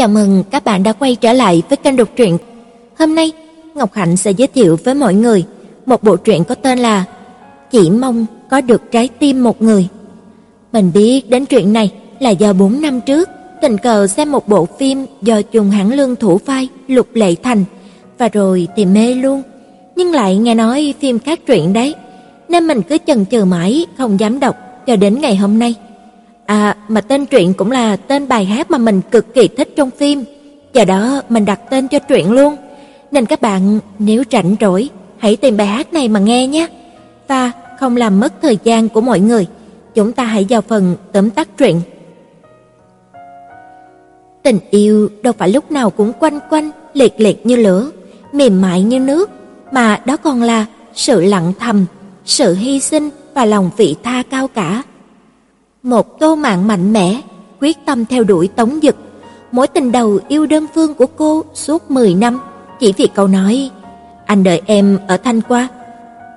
Chào mừng các bạn đã quay trở lại với kênh đọc truyện. Hôm nay, Ngọc Hạnh sẽ giới thiệu với mọi người một bộ truyện có tên là Chỉ mong có được trái tim một người. Mình biết đến truyện này là do 4 năm trước tình cờ xem một bộ phim do Trùng Hãn Lương thủ vai Lục Lệ Thành và rồi thì mê luôn. Nhưng lại nghe nói phim khác truyện đấy, nên mình cứ chần chừ mãi không dám đọc cho đến ngày hôm nay. À, mà tên truyện cũng là tên bài hát mà mình cực kỳ thích trong phim. Do đó mình đặt tên cho truyện luôn. Nên các bạn nếu rảnh rỗi, hãy tìm bài hát này mà nghe nhé. Và không làm mất thời gian của mọi người, chúng ta hãy vào phần tóm tắt truyện. Tình yêu đâu phải lúc nào cũng quanh quanh, liệt liệt như lửa, mềm mại như nước, mà đó còn là sự lặng thầm, sự hy sinh và lòng vị tha cao cả. Một tô mạng mạnh mẽ, quyết tâm theo đuổi Tống Dực. Mối tình đầu yêu đơn phương của cô suốt 10 năm, chỉ vì câu nói anh đợi em ở Thanh Qua.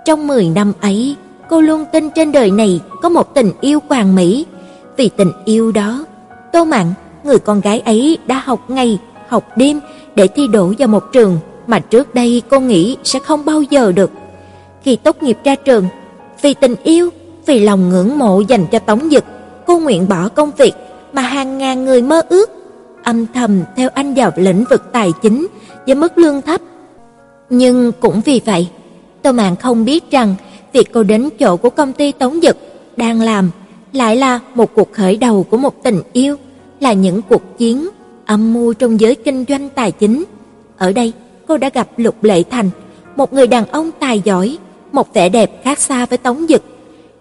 Trong 10 năm ấy, cô luôn tin trên đời này có một tình yêu hoàn mỹ. Vì tình yêu đó, Tô Mạn, người con gái ấy đã học ngày, học đêm để thi đỗ vào một trường mà trước đây cô nghĩ sẽ không bao giờ được. Khi tốt nghiệp ra trường, vì tình yêu, vì lòng ngưỡng mộ dành cho Tống Dực, cô nguyện bỏ công việc mà hàng ngàn người mơ ước, âm thầm theo anh vào lĩnh vực tài chính với mức lương thấp. Nhưng cũng vì vậy, Tô Mạn không biết rằng việc cô đến chỗ của công ty Tống Dực đang làm lại là một cuộc khởi đầu của một tình yêu, là những cuộc chiến âm mưu trong giới kinh doanh tài chính. Ở đây, cô đã gặp Lục Lệ Thành, một người đàn ông tài giỏi, một vẻ đẹp khác xa với Tống Dực.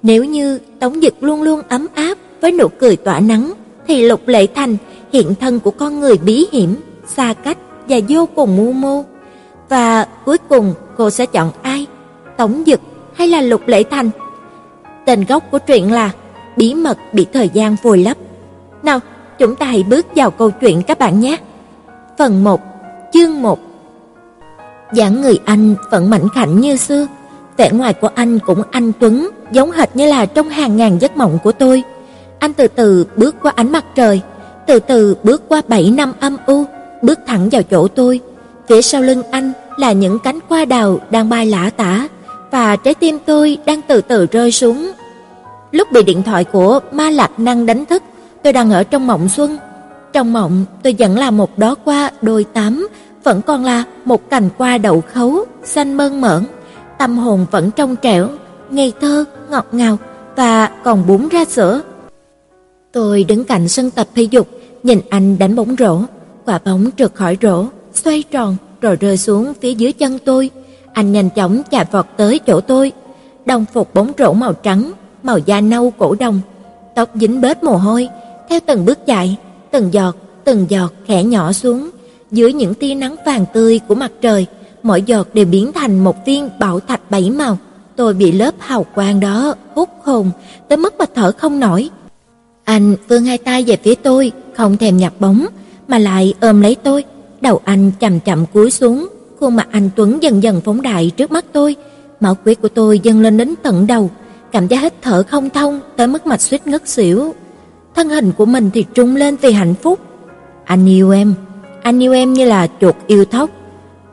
Nếu như Tống Dực luôn luôn ấm áp với nụ cười tỏa nắng, thì Lục Lệ Thành hiện thân của con người bí hiểm, xa cách và vô cùng mưu mô. Và cuối cùng cô sẽ chọn ai? Tống Dực hay là Lục Lệ Thành? Tên gốc của truyện là Bí mật bị thời gian vùi lấp. Nào, chúng ta hãy bước vào câu chuyện các bạn nhé. Phần 1, chương 1. dáng người anh vẫn mảnh khảnh như xưa, vẻ ngoài của anh cũng anh tuấn, giống hệt như là trong hàng ngàn giấc mộng của tôi. Anh từ từ bước qua ánh mặt trời, từ từ bước qua 7 năm âm u, bước thẳng vào chỗ tôi. Phía sau lưng anh là những cánh hoa đào đang bay lả tả và trái tim tôi đang từ từ rơi xuống. Lúc bị điện thoại của Ma Lạc Năng đánh thức, tôi đang ở trong mộng xuân. Trong mộng, tôi vẫn là một đóa hoa đôi tám, vẫn còn là một cành hoa đậu khấu xanh mơn mởn, tâm hồn vẫn trong trẻo, ngây thơ, ngọt ngào và còn búng ra sữa. Tôi đứng cạnh sân tập thể dục, nhìn anh đánh bóng rổ, quả bóng trượt khỏi rổ, xoay tròn rồi rơi xuống phía dưới chân tôi. Anh nhanh chóng chạy vọt tới chỗ tôi, đồng phục bóng rổ màu trắng, màu da nâu cổ đồng, tóc dính bết mồ hôi, theo từng bước chạy, từng giọt, từng giọt khẽ nhỏ xuống, dưới những tia nắng vàng tươi của mặt trời, mỗi giọt đều biến thành một viên bảo thạch bảy màu. Tôi bị lớp hào quang đó hút hồn, tới mức mà thở không nổi. Anh vươn hai tay về phía tôi, không thèm nhặt bóng, mà lại ôm lấy tôi. Đầu anh chậm chậm cúi xuống, khuôn mặt anh Tuấn dần dần phóng đại trước mắt tôi. Máu huyết của tôi dâng lên đến tận đầu, cảm giác hít thở không thông tới mức mạch suýt ngất xỉu. Thân hình của mình thì trung lên vì hạnh phúc. Anh yêu em, anh yêu em như là chuột yêu thóc.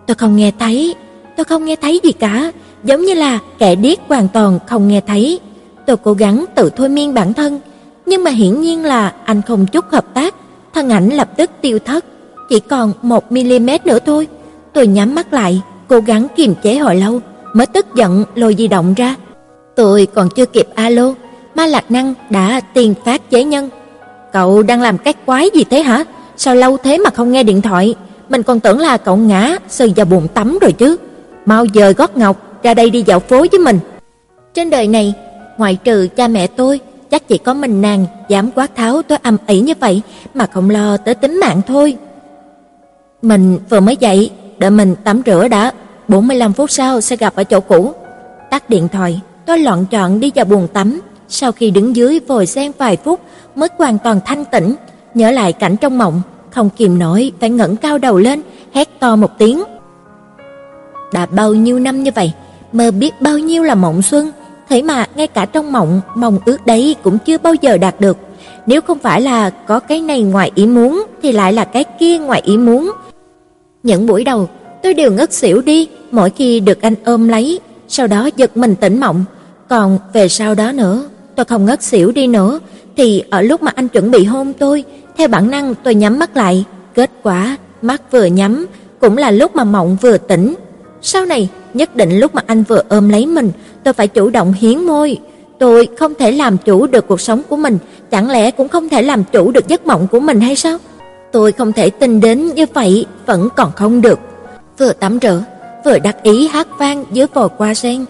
Tôi không nghe thấy, tôi không nghe thấy gì cả, giống như là kẻ điếc hoàn toàn không nghe thấy. Tôi cố gắng tự thôi miên bản thân, nhưng mà hiển nhiên là anh không chút hợp tác, thân ảnh lập tức tiêu thất, chỉ còn 1 mm nữa thôi. Tôi nhắm mắt lại, cố gắng kiềm chế hồi lâu, mới tức giận lôi di động ra. Tôi còn chưa kịp alo, Ma Lạc Năng đã tiền phát chế nhân. Cậu đang làm cái quái gì thế hả? Sao lâu thế mà không nghe điện thoại? Mình còn tưởng là cậu ngã sơi vào bồn tắm rồi chứ. Mau dời gót ngọc ra đây đi dạo phố với mình. Trên đời này, ngoại trừ cha mẹ tôi, chắc chỉ có mình nàng dám quát tháo tôi âm ỉ như vậy mà không lo tới tính mạng thôi. Mình vừa mới dậy, đợi mình tắm rửa đã, 45 phút sau sẽ gặp ở chỗ cũ. Tắt điện thoại, tôi loạn chọn đi vào buồng tắm, sau khi đứng dưới vòi sen vài phút mới hoàn toàn thanh tĩnh nhớ lại cảnh trong mộng, không kìm nổi phải ngẩng cao đầu lên, hét to một tiếng. Đã bao nhiêu năm như vậy, mơ biết bao nhiêu là mộng xuân, thế mà ngay cả trong mộng mong ước đấy cũng chưa bao giờ đạt được. nếu không phải là có cái này ngoài ý muốn thì lại là cái kia ngoài ý muốn. Những buổi đầu, tôi đều ngất xỉu đi mỗi khi được anh ôm lấy, sau đó giật mình tỉnh mộng. Còn về sau đó nữa, tôi không ngất xỉu đi nữa thì ở lúc mà anh chuẩn bị hôn tôi, theo bản năng tôi nhắm mắt lại, kết quả mắt vừa nhắm cũng là lúc mà mộng vừa tỉnh. Sau này, nhất định lúc mà anh vừa ôm lấy mình, tôi phải chủ động hiến môi. Tôi không thể làm chủ được cuộc sống của mình, chẳng lẽ cũng không thể làm chủ được giấc mộng của mình hay sao? Tôi không thể tin đến như vậy vẫn còn không được. Vừa tắm rửa, vừa đắc ý hát vang dưới vòi qua sen.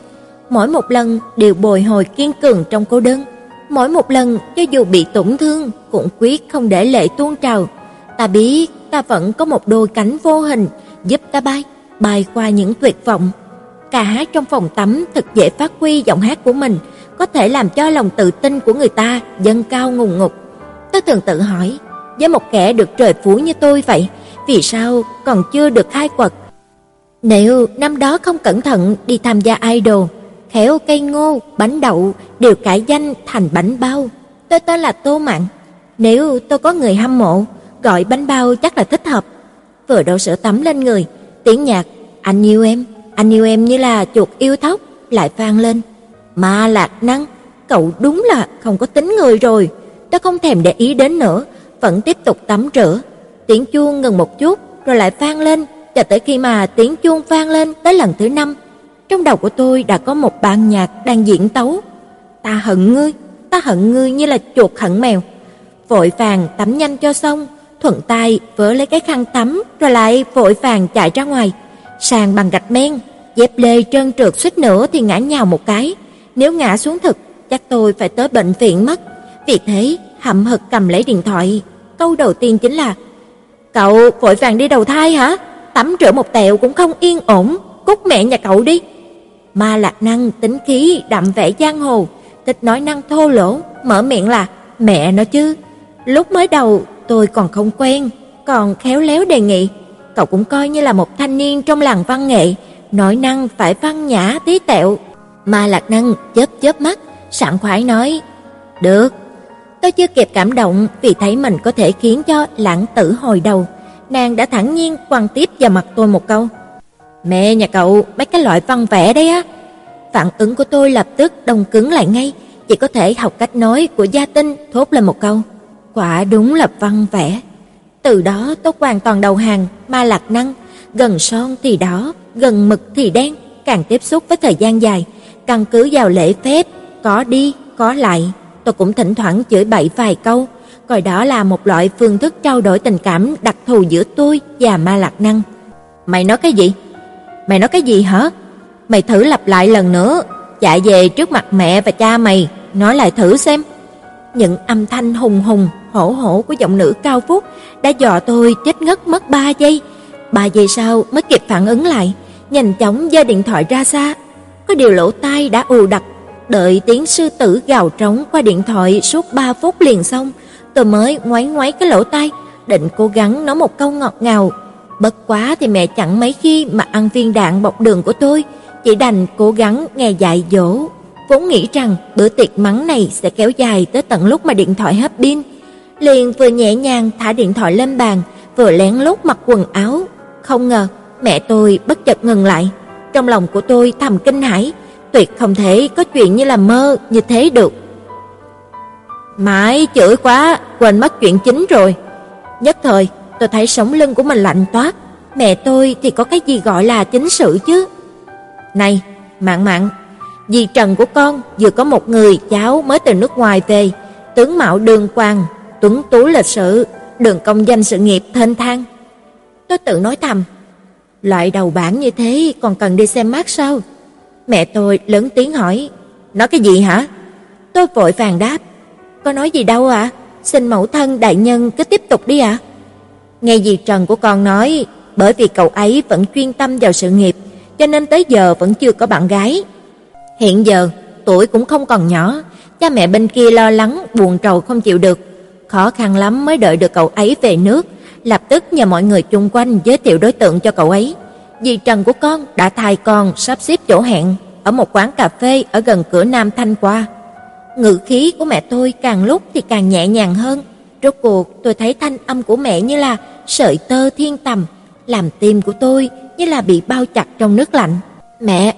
Mỗi một lần đều bồi hồi kiên cường trong cô đơn. Mỗi một lần cho dù bị tổn thương cũng quyết không để lệ tuôn trào. Ta biết ta vẫn có một đôi cánh vô hình giúp ta bay, bay qua những tuyệt vọng. Cả hát trong phòng tắm thật dễ phát huy giọng hát của mình, có thể làm cho lòng tự tin của người ta dâng cao ngùng ngục. Tôi thường tự hỏi, với một kẻ được trời phú như tôi vậy, vì sao còn chưa được khai quật? Nếu năm đó không cẩn thận đi tham gia idol, khéo cây ngô, bánh đậu đều cải danh thành bánh bao. Tôi tên là Tô Mạn. Nếu tôi có người hâm mộ, gọi bánh bao chắc là thích hợp. Vừa đổ sữa tắm lên người, tiếng nhạc anh yêu em, anh yêu em như là chuột yêu thóc lại vang lên. Ma Lạc Năng, cậu đúng là không có tính người rồi. Tôi không thèm để ý đến nữa, vẫn tiếp tục tắm rửa. Tiếng chuông ngừng một chút rồi lại vang lên, cho tới khi mà tiếng chuông vang lên tới lần thứ năm, trong đầu của tôi đã có một bản nhạc đang diễn tấu. Ta hận ngươi, ta hận ngươi như là chuột hận mèo. Vội vàng tắm nhanh cho xong, thuận tay vớ lấy cái khăn tắm rồi lại vội vàng chạy ra ngoài. Sàn bằng gạch men, dép lê trơn trượt suýt nữa thì ngã nhào một cái. Nếu ngã xuống thực, chắc tôi phải tới bệnh viện mất. Vì thế, hậm hực cầm lấy điện thoại. Câu đầu tiên chính là Cậu vội vàng đi đầu thai hả? Tắm rửa một tẹo cũng không yên ổn, cút mẹ nhà cậu đi. Ma Lạc Năng tính khí đậm vẻ giang hồ, thích nói năng thô lỗ, mở miệng là mẹ nó chứ. Lúc mới đầu tôi còn không quen, còn khéo léo đề nghị, cậu cũng coi như là một thanh niên trong làng văn nghệ, nói năng phải văn nhã tí tẹo. Ma Lạc Năng chớp chớp mắt, sảng khoái nói: "Được." Tôi chưa kịp cảm động vì thấy mình có thể khiến cho lãng tử hồi đầu, nàng đã thẳng nhiên quăng tiếp vào mặt tôi một câu: "Mẹ nhà cậu mấy cái loại văn vẽ đấy á." Phản ứng của tôi lập tức đông cứng lại ngay, chỉ có thể học cách nói của Gia Tinh thốt lên một câu: "Quả đúng là văn vẽ." Từ đó tôi hoàn toàn đầu hàng ma lạc năng, gần son thì đỏ, gần mực thì đen, càng tiếp xúc với thời gian dài, căn cứ vào lễ phép, có đi, có lại, tôi cũng thỉnh thoảng chửi bậy vài câu, coi đó là một loại phương thức trao đổi tình cảm đặc thù giữa tôi và ma lạc năng. Mày nói cái gì? Mày nói cái gì hả? Mày thử lặp lại lần nữa, chạy về trước mặt mẹ và cha mày, nói lại thử xem. Những âm thanh hùng hùng, hổ hổ của giọng nữ cao phúc đã dọa tôi chết ngất mất 3 giây. 3 giây sau mới kịp phản ứng lại, nhanh chóng giơ điện thoại ra xa. Có điều lỗ tai đã ù đặc, đợi tiếng sư tử gào trống qua điện thoại suốt 3 phút liền xong, tôi mới ngoáy ngoáy cái lỗ tai, định cố gắng nói một câu ngọt ngào. Bất quá thì mẹ chẳng mấy khi mà ăn viên đạn bọc đường của tôi, chỉ đành cố gắng nghe dạy dỗ. Vốn nghĩ rằng bữa tiệc mắng này sẽ kéo dài tới tận lúc mà điện thoại hết pin, liền vừa nhẹ nhàng thả điện thoại lên bàn, vừa lén lút mặc quần áo. Không ngờ, mẹ tôi bất chợt ngừng lại. Trong lòng của tôi thầm kinh hãi, tuyệt không thể có chuyện như là mơ như thế được. Mãi chửi quá, quên mất chuyện chính rồi. Nhất thời, tôi thấy sống lưng của mình lạnh toát. Mẹ tôi thì có cái gì gọi là chính sự chứ? Này, Mạn Mạn, dì Trần của con vừa có một người cháu mới từ nước ngoài về, tướng mạo đường quang, tuấn tú lịch sự, đường công danh sự nghiệp thênh thang. Tôi tự nói thầm, loại đầu bản như thế còn cần đi xem mắt sao? Mẹ tôi lớn tiếng hỏi, nói cái gì hả? Tôi vội vàng đáp, có nói gì đâu ạ, xin mẫu thân đại nhân cứ tiếp tục đi ạ. Nghe dì Trần của con nói, bởi vì cậu ấy vẫn chuyên tâm vào sự nghiệp, cho nên tới giờ vẫn chưa có bạn gái. Hiện giờ, tuổi cũng không còn nhỏ, cha mẹ bên kia lo lắng, buồn trầu không chịu được. Khó khăn lắm mới đợi được cậu ấy về nước, lập tức nhờ mọi người chung quanh giới thiệu đối tượng cho cậu ấy. Dì Trần của con đã thay con sắp xếp chỗ hẹn ở một quán cà phê ở gần cửa Nam Thanh qua. Ngữ khí của mẹ tôi càng lúc thì càng nhẹ nhàng hơn. Rốt cuộc tôi thấy thanh âm của mẹ như là sợi tơ thiên tầm, làm tim của tôi như là bị bao chặt trong nước lạnh. Mẹ,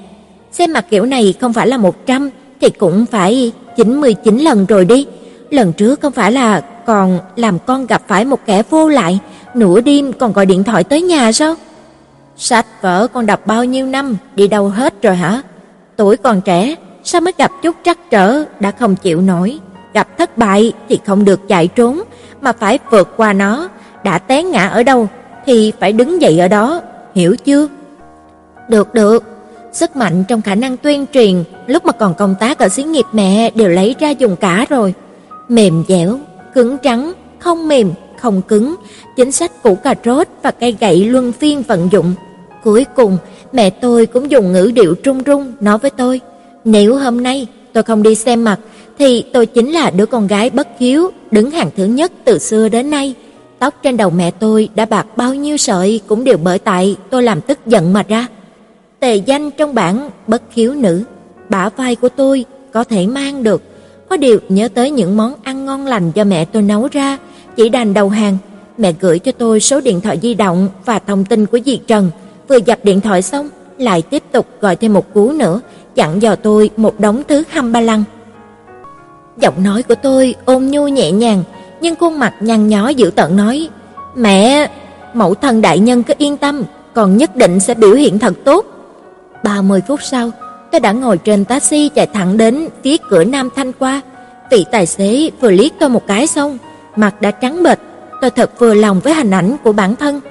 xem mặt kiểu này không phải là 100 thì cũng phải 99 lần rồi đi. Lần trước không phải là còn làm con gặp phải một kẻ vô lại, nửa đêm còn gọi điện thoại tới nhà sao? Sách vở con đọc bao nhiêu năm, đi đâu hết rồi hả? Tuổi còn trẻ, sao mới gặp chút trắc trở đã không chịu nổi, gặp thất bại thì không được chạy trốn mà phải vượt qua nó, đã té ngã ở đâu thì phải đứng dậy ở đó, hiểu chưa? Được được, sức mạnh trong khả năng tuyên truyền lúc mà còn công tác ở xí nghiệp mẹ đều lấy ra dùng cả rồi. Mềm dẻo, cứng trắng, không mềm, không cứng, chính sách củ cà rốt và cây gậy luân phiên vận dụng. Cuối cùng, mẹ tôi cũng dùng ngữ điệu trung trung nói với tôi, nếu hôm nay tôi không đi xem mặt thì tôi chính là đứa con gái bất hiếu đứng hàng thứ nhất từ xưa đến nay. Tóc trên đầu mẹ tôi đã bạc bao nhiêu sợi cũng đều bởi tại tôi làm tức giận mà ra. Tề danh trong bảng bất hiếu nữ, bả vai của tôi có thể mang được. Có điều nhớ tới những món ăn ngon lành do mẹ tôi nấu ra, chỉ đành đầu hàng. Mẹ gửi cho tôi số điện thoại di động và thông tin của dì Trần. Vừa dập điện thoại xong, lại tiếp tục gọi thêm một cú nữa, dặn dò tôi một đống thứ hăm ba lăng. Giọng nói của tôi ôn nhu nhẹ nhàng, nhưng khuôn mặt nhăn nhó dữ tợn nói: "Mẹ, mẫu thân đại nhân cứ yên tâm, còn nhất định sẽ biểu hiện thật tốt." 30 phút sau, tôi đã ngồi trên taxi chạy thẳng đến phía cửa Nam Thanh qua. Vị tài xế vừa liếc tôi một cái xong, mặt đã trắng bệch, tôi thật vừa lòng với hình ảnh của bản thân.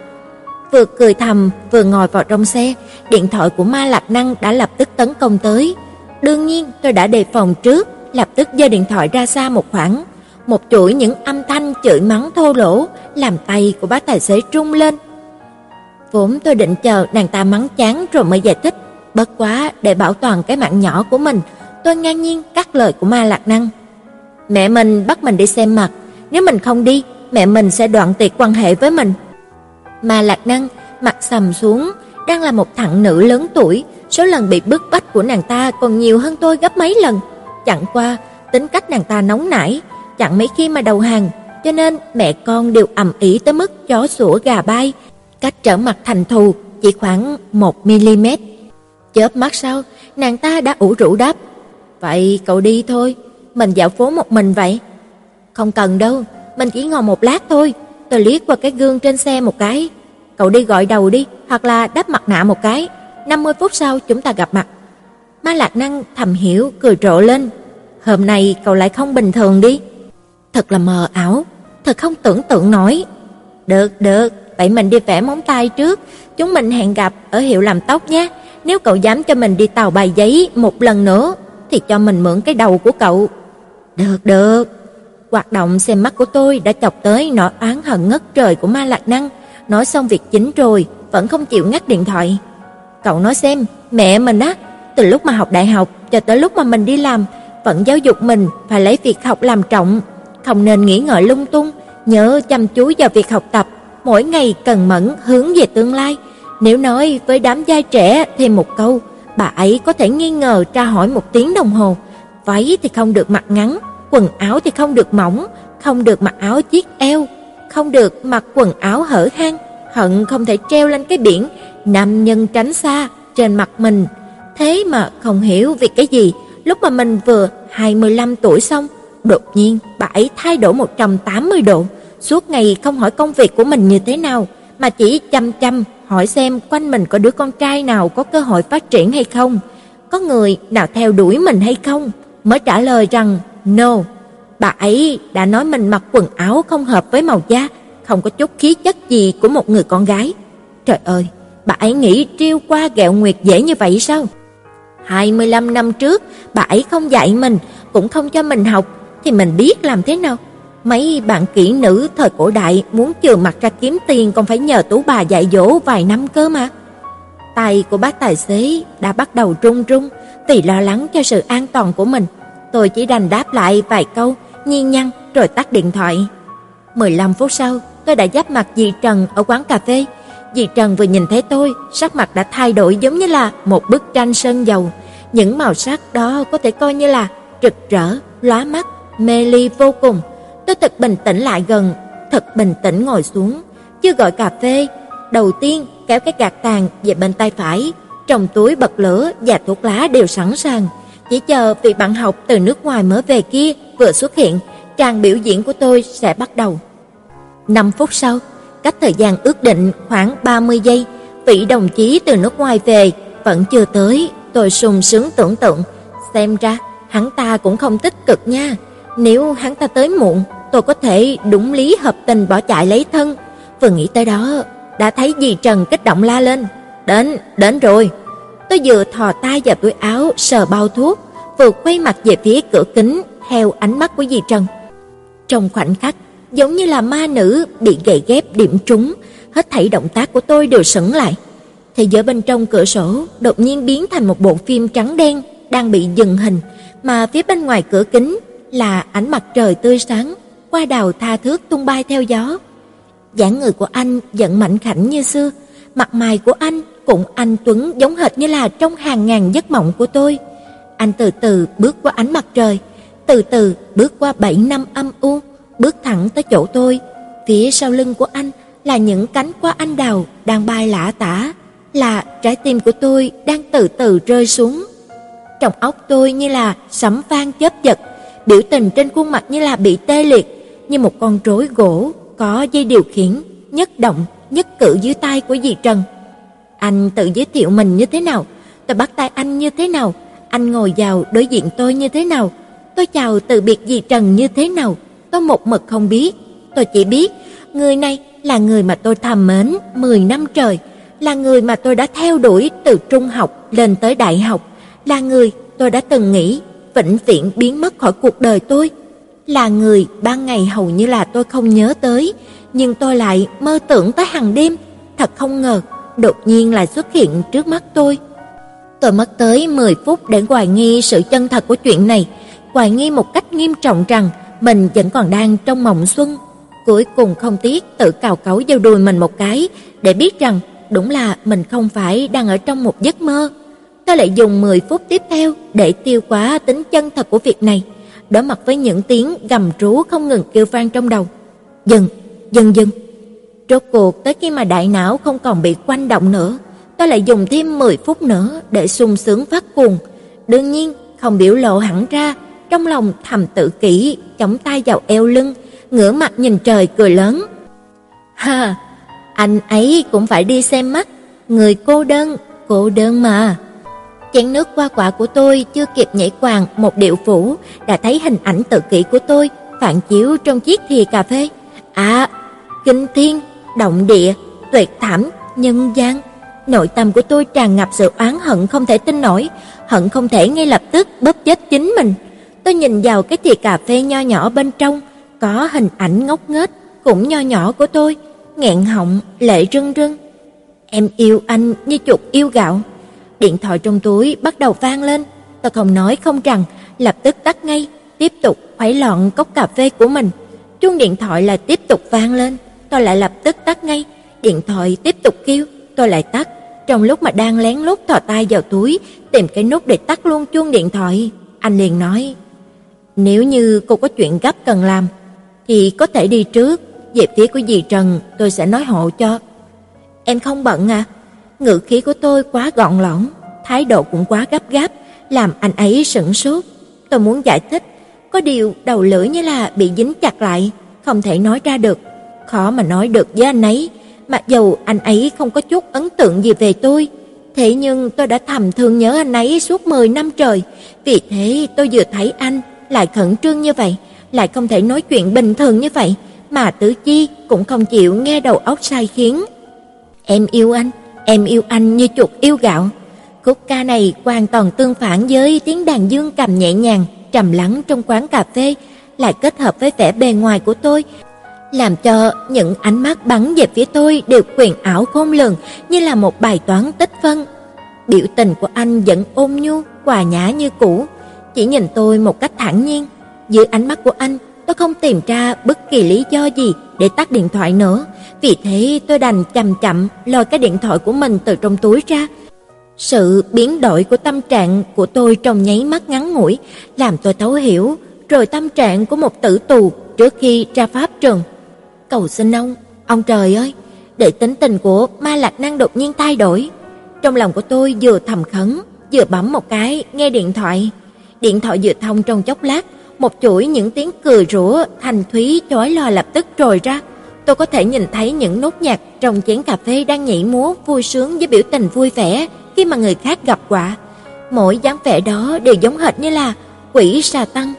Vừa cười thầm, vừa ngồi vào trong xe, điện thoại của Ma Lạc Năng đã lập tức tấn công tới. Đương nhiên, tôi đã đề phòng trước, lập tức giơ điện thoại ra xa một khoảng. Một chuỗi những âm thanh chửi mắng thô lỗ làm tay của bác tài xế trung lên. Vốn tôi định chờ nàng ta mắng chán rồi mới giải thích, bất quá để bảo toàn cái mạng nhỏ của mình, tôi ngang nhiên cắt lời của Ma Lạc Năng. Mẹ mình bắt mình đi xem mặt, nếu mình không đi, mẹ mình sẽ đoạn tuyệt quan hệ với mình mà Lạc Năng mặt sầm xuống, đang là một thằng nữ lớn tuổi, số lần bị bức bách của nàng ta còn nhiều hơn tôi gấp mấy lần. Chẳng qua, tính cách nàng ta nóng nảy, chẳng mấy khi mà đầu hàng, cho nên mẹ con đều ầm ĩ tới mức chó sủa gà bay, cách trở mặt thành thù chỉ khoảng 1 mm. Chớp mắt sau, nàng ta đã ủ rũ đáp: "Vậy cậu đi thôi, mình dạo phố một mình vậy." "Không cần đâu, mình chỉ ngồi một lát thôi." Tôi liếc qua cái gương trên xe một cái. "Cậu đi gọi đầu đi, hoặc là đắp mặt nạ một cái, 50 phút sau chúng ta gặp mặt." Ma Lạc Năng thầm hiểu cười rộ lên. "Hôm nay cậu lại không bình thường đi." Thật là mờ ảo, thật không tưởng tượng nổi. "Được, được, vậy mình đi vẽ móng tay trước, chúng mình hẹn gặp ở hiệu làm tóc nhé. Nếu cậu dám cho mình đi tàu bài giấy một lần nữa thì cho mình mượn cái đầu của cậu." "Được, được." Hoạt động xem mắt của tôi đã chọc tới nỗi oán hận ngất trời của Ma Lạc Năng, nói xong việc chính rồi, vẫn không chịu ngắt điện thoại. Cậu nói xem, mẹ mình á, từ lúc mà học đại học cho tới lúc mà mình đi làm, vẫn giáo dục mình phải lấy việc học làm trọng, không nên nghĩ ngợi lung tung, nhớ chăm chú vào việc học tập, mỗi ngày cần mẫn hướng về tương lai. Nếu nói với đám giai trẻ thêm một câu, bà ấy có thể nghi ngờ tra hỏi một tiếng đồng hồ, váy thì không được mặc ngắn, quần áo thì không được mỏng, không được mặc áo chiếc eo, không được mặc quần áo hở hang, hận không thể treo lên cái biển nam nhân tránh xa trên mặt mình. Thế mà không hiểu vì cái gì, lúc mà mình vừa 25 tuổi xong, đột nhiên bà ấy thay đổi 180 độ, suốt ngày không hỏi công việc của mình như thế nào, mà chỉ chăm chăm hỏi xem quanh mình có đứa con trai nào có cơ hội phát triển hay không, có người nào theo đuổi mình hay không, mới trả lời rằng No, bà ấy đã nói mình mặc quần áo không hợp với màu da, không có chút khí chất gì của một người con gái. Trời ơi, bà ấy nghĩ triêu qua gẹo nguyệt dễ như vậy sao? 25 năm trước, bà ấy không dạy mình, cũng không cho mình học, thì mình biết làm thế nào? Mấy bạn kỹ nữ thời cổ đại muốn chừa mặt ra kiếm tiền còn phải nhờ tú bà dạy dỗ vài năm cơ mà. Tay của bác tài xế đã bắt đầu run run vì lo lắng cho sự an toàn của mình. Tôi chỉ đành đáp lại vài câu, nhiên nhăn rồi tắt điện thoại. 15 phút sau, tôi đã giáp mặt dì Trần ở quán cà phê. Dì Trần vừa nhìn thấy tôi, sắc mặt đã thay đổi giống như là một bức tranh sơn dầu. Những màu sắc đó có thể coi như là rực rỡ, lóa mắt, mê ly vô cùng. Tôi thật bình tĩnh lại gần, thật bình tĩnh ngồi xuống, chưa gọi cà phê, đầu tiên kéo cái gạt tàn về bên tay phải, trong túi bật lửa và thuốc lá đều sẵn sàng, chỉ chờ vị bạn học từ nước ngoài mới về kia vừa xuất hiện, tràng biểu diễn của tôi sẽ bắt đầu. 5 phút sau, cách thời gian ước định khoảng 30 giây, vị đồng chí từ nước ngoài về vẫn chưa tới, tôi sung sướng tưởng tượng, xem ra hắn ta cũng không tích cực nha. Nếu hắn ta tới muộn, tôi có thể đúng lý hợp tình bỏ chạy lấy thân. Vừa nghĩ tới đó, đã thấy dì Trần kích động la lên, "Đến, đến rồi." Tôi vừa thò tay vào túi áo sờ bao thuốc, vừa quay mặt về phía cửa kính theo ánh mắt của dì Trần. Trong khoảnh khắc, giống như là ma nữ bị gậy ghép điểm trúng, hết thảy động tác của tôi đều sững lại. Thế giới bên trong cửa sổ đột nhiên biến thành một bộ phim trắng đen đang bị dừng hình, mà phía bên ngoài cửa kính là ánh mặt trời tươi sáng, qua đào tha thước tung bay theo gió. dáng người của anh vẫn mảnh khảnh như xưa, mặt mày của anh cũng anh tuấn giống hệt như là trong hàng ngàn giấc mộng của tôi. Anh từ từ bước qua ánh mặt trời, từ từ bước qua bảy năm âm u, bước thẳng tới chỗ tôi. Phía sau lưng của anh là những cánh hoa anh đào đang bay lả tả, là trái tim của tôi đang từ từ rơi xuống. Trong óc tôi như là sấm vang chớp giật, biểu tình trên khuôn mặt như là bị tê liệt, như một con rối gỗ có dây điều khiển, nhất động, nhất cử dưới tay của dì Trần. Anh tự giới thiệu mình như thế nào, tôi bắt tay anh như thế nào, anh ngồi vào đối diện tôi như thế nào, tôi chào từ biệt dì Trần như thế nào, tôi một mực không biết. Tôi chỉ biết, người này là người mà tôi thầm mến 10 năm trời, là người mà tôi đã theo đuổi từ trung học lên tới đại học, là người tôi đã từng nghĩ vĩnh viễn biến mất khỏi cuộc đời tôi, là người ban ngày hầu như là tôi không nhớ tới, nhưng tôi lại mơ tưởng tới hàng đêm, thật không ngờ, đột nhiên lại xuất hiện trước mắt tôi. Tôi mất tới 10 phút để hoài nghi sự chân thật của chuyện này, hoài nghi một cách nghiêm trọng rằng mình vẫn còn đang trong mộng xuân. Cuối cùng không tiếc tự cào cấu vào đùi mình một cái để biết rằng đúng là mình không phải đang ở trong một giấc mơ. Tôi lại dùng 10 phút tiếp theo để tiêu hóa tính chân thật của việc này, đối mặt với những tiếng gầm rú không ngừng kêu vang trong đầu. Dừng, dừng dừng. Rốt cuộc tới khi mà đại não không còn bị quanh động nữa, tôi lại dùng thêm 10 phút nữa để sung sướng phát cuồng. Đương nhiên, không biểu lộ hẳn ra, trong lòng thầm tự kỷ, chống tay vào eo lưng, ngửa mặt nhìn trời cười lớn. Ha, anh ấy cũng phải đi xem mắt, người cô đơn, cô đơn mà. Chén nước qua quả của tôi chưa kịp nhảy quàng một điệu phủ đã thấy hình ảnh tự kỷ của tôi phản chiếu trong chiếc thìa cà phê. À, kinh thiên, động địa, tuyệt thảm, nhân gian. Nội tâm của tôi tràn ngập sự oán hận không thể tin nổi, hận không thể ngay lập tức bóp chết chính mình. Tôi nhìn vào cái thìa cà phê nho nhỏ bên trong, có hình ảnh ngốc nghếch cũng nho nhỏ của tôi, nghẹn họng, lệ rưng rưng. Em yêu anh như chuột yêu gạo. Điện thoại trong túi bắt đầu vang lên, tôi không nói không rằng, lập tức tắt ngay, tiếp tục khuấy loạn cốc cà phê của mình. Chuông điện thoại lại tiếp tục vang lên, tôi lại lập tức tắt ngay, điện thoại tiếp tục kêu, tôi lại tắt. Trong lúc mà đang lén lút thò tay vào túi, tìm cái nút để tắt luôn chuông điện thoại, anh liền nói: "Nếu như cô có chuyện gấp cần làm, thì có thể đi trước, về phía của dì Trần tôi sẽ nói hộ cho." "Em không bận à?" Ngữ khí của tôi quá gọn lỏng, thái độ cũng quá gấp gáp, làm anh ấy sững sốt. Tôi muốn giải thích, có điều đầu lưỡi như là bị dính chặt lại, không thể nói ra được. Khó mà nói được với anh ấy, mặc dù anh ấy không có chút ấn tượng gì về tôi. Thế nhưng tôi đã thầm thương nhớ anh ấy suốt 10 năm trời, vì thế tôi vừa thấy anh lại khẩn trương như vậy, lại không thể nói chuyện bình thường như vậy, mà Tứ Chi cũng không chịu nghe đầu óc sai khiến. Em yêu anh, Em yêu anh như chuột yêu gạo. Khúc ca này hoàn toàn tương phản với tiếng đàn dương cầm nhẹ nhàng, trầm lắng trong quán cà phê, lại kết hợp với vẻ bề ngoài của tôi, làm cho những ánh mắt bắn về phía tôi đều quyền ảo khôn lường như là một bài toán tích phân. Biểu tình của anh vẫn ôn nhu, hòa nhã như cũ, chỉ nhìn tôi một cách thản nhiên. Dưới ánh mắt của anh, tôi không tìm ra bất kỳ lý do gì để tắt điện thoại nữa, vì thế tôi đành chậm chậm lôi cái điện thoại của mình từ trong túi ra. Sự biến đổi của tâm trạng của tôi trong nháy mắt ngắn ngủi làm tôi thấu hiểu, rồi tâm trạng của một tử tù trước khi ra pháp trường. Cầu xin ông, ông trời ơi, để tính tình của Ma Lạc Năng đột nhiên thay đổi. Trong lòng của tôi vừa thầm khấn, vừa bấm một cái nghe điện thoại. Điện thoại vừa thông trong chốc lát, một chuỗi những tiếng cười rủa thành thúy chói lòa lập tức trồi ra. Tôi có thể nhìn thấy những nốt nhạc trong chén cà phê đang nhảy múa vui sướng với biểu tình vui vẻ khi mà người khác gặp quả. Mỗi dáng vẻ đó đều giống hệt như là quỷ sa tăng.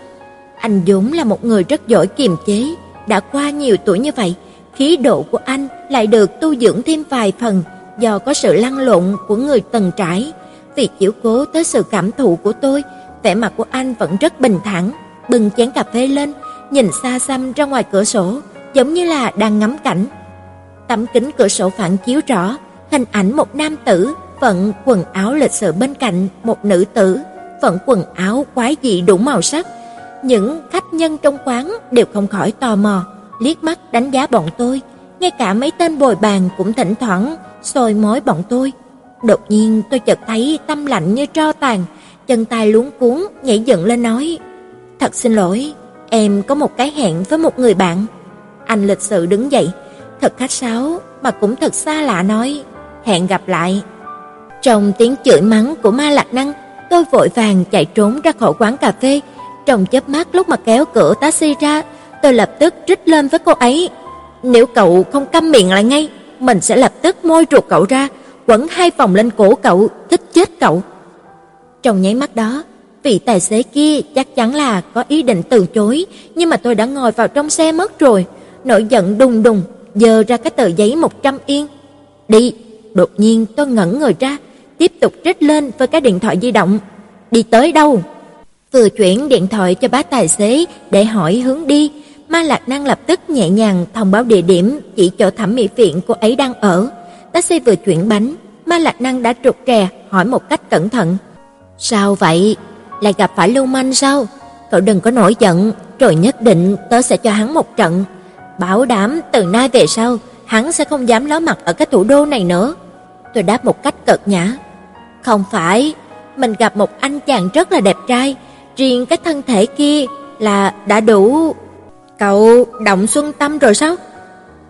Anh Dũng là một người rất giỏi kiềm chế, đã qua nhiều tuổi như vậy, khí độ của anh lại được tu dưỡng thêm vài phần do có sự lăn lộn của người từng trải. Vì chiếu cố tới sự cảm thụ của tôi, vẻ mặt của anh vẫn rất bình thản, bưng chén cà phê lên, nhìn xa xăm ra ngoài cửa sổ, giống như là đang ngắm cảnh. Tấm kính cửa sổ phản chiếu rõ hình ảnh một nam tử vận quần áo lịch sự bên cạnh một nữ tử vận quần áo quái dị đủ màu sắc. Những khách nhân trong quán đều không khỏi tò mò, liếc mắt đánh giá bọn tôi, ngay cả mấy tên bồi bàn cũng thỉnh thoảng soi mối bọn tôi. Đột nhiên tôi chợt thấy tâm lạnh như tro tàn, chân tay luống cuống nhảy dựng lên nói: "Thật xin lỗi, em có một cái hẹn với một người bạn." Anh lịch sự đứng dậy, thật khách sáo mà cũng thật xa lạ nói: "Hẹn gặp lại." Trong tiếng chửi mắng của Ma Lạc Năng, tôi vội vàng chạy trốn ra khỏi quán cà phê. Trong chớp mắt lúc mà kéo cửa taxi ra, tôi lập tức trích lên với cô ấy. Nếu cậu không câm miệng lại ngay, mình sẽ lập tức môi ruột cậu ra, quấn hai vòng lên cổ cậu, thích chết cậu. Trong nháy mắt đó, vị tài xế kia chắc chắn là có ý định từ chối, nhưng mà tôi đã ngồi vào trong xe mất rồi, nổi giận đùng đùng, giơ ra cái tờ giấy 100 yên. Đi, đột nhiên tôi ngẩn người ra, tiếp tục trích lên với cái điện thoại di động. Đi tới đâu? Vừa chuyển điện thoại cho bác tài xế để hỏi hướng đi, Ma Lạc Năng lập tức nhẹ nhàng thông báo địa điểm chỉ chỗ thẩm mỹ viện cô ấy đang ở. Taxi vừa chuyển bánh, Ma Lạc Năng đã trục trè hỏi một cách cẩn thận. "Sao vậy? Lại gặp phải lưu manh sao? Cậu đừng có nổi giận, rồi nhất định tớ sẽ cho hắn một trận. Bảo đảm từ nay về sau, hắn sẽ không dám ló mặt ở cái thủ đô này nữa." Tôi đáp một cách cợt nhã. "Không phải, mình gặp một anh chàng rất là đẹp trai, riêng cái thân thể kia là đã đủ Cậu động xuân tâm rồi sao?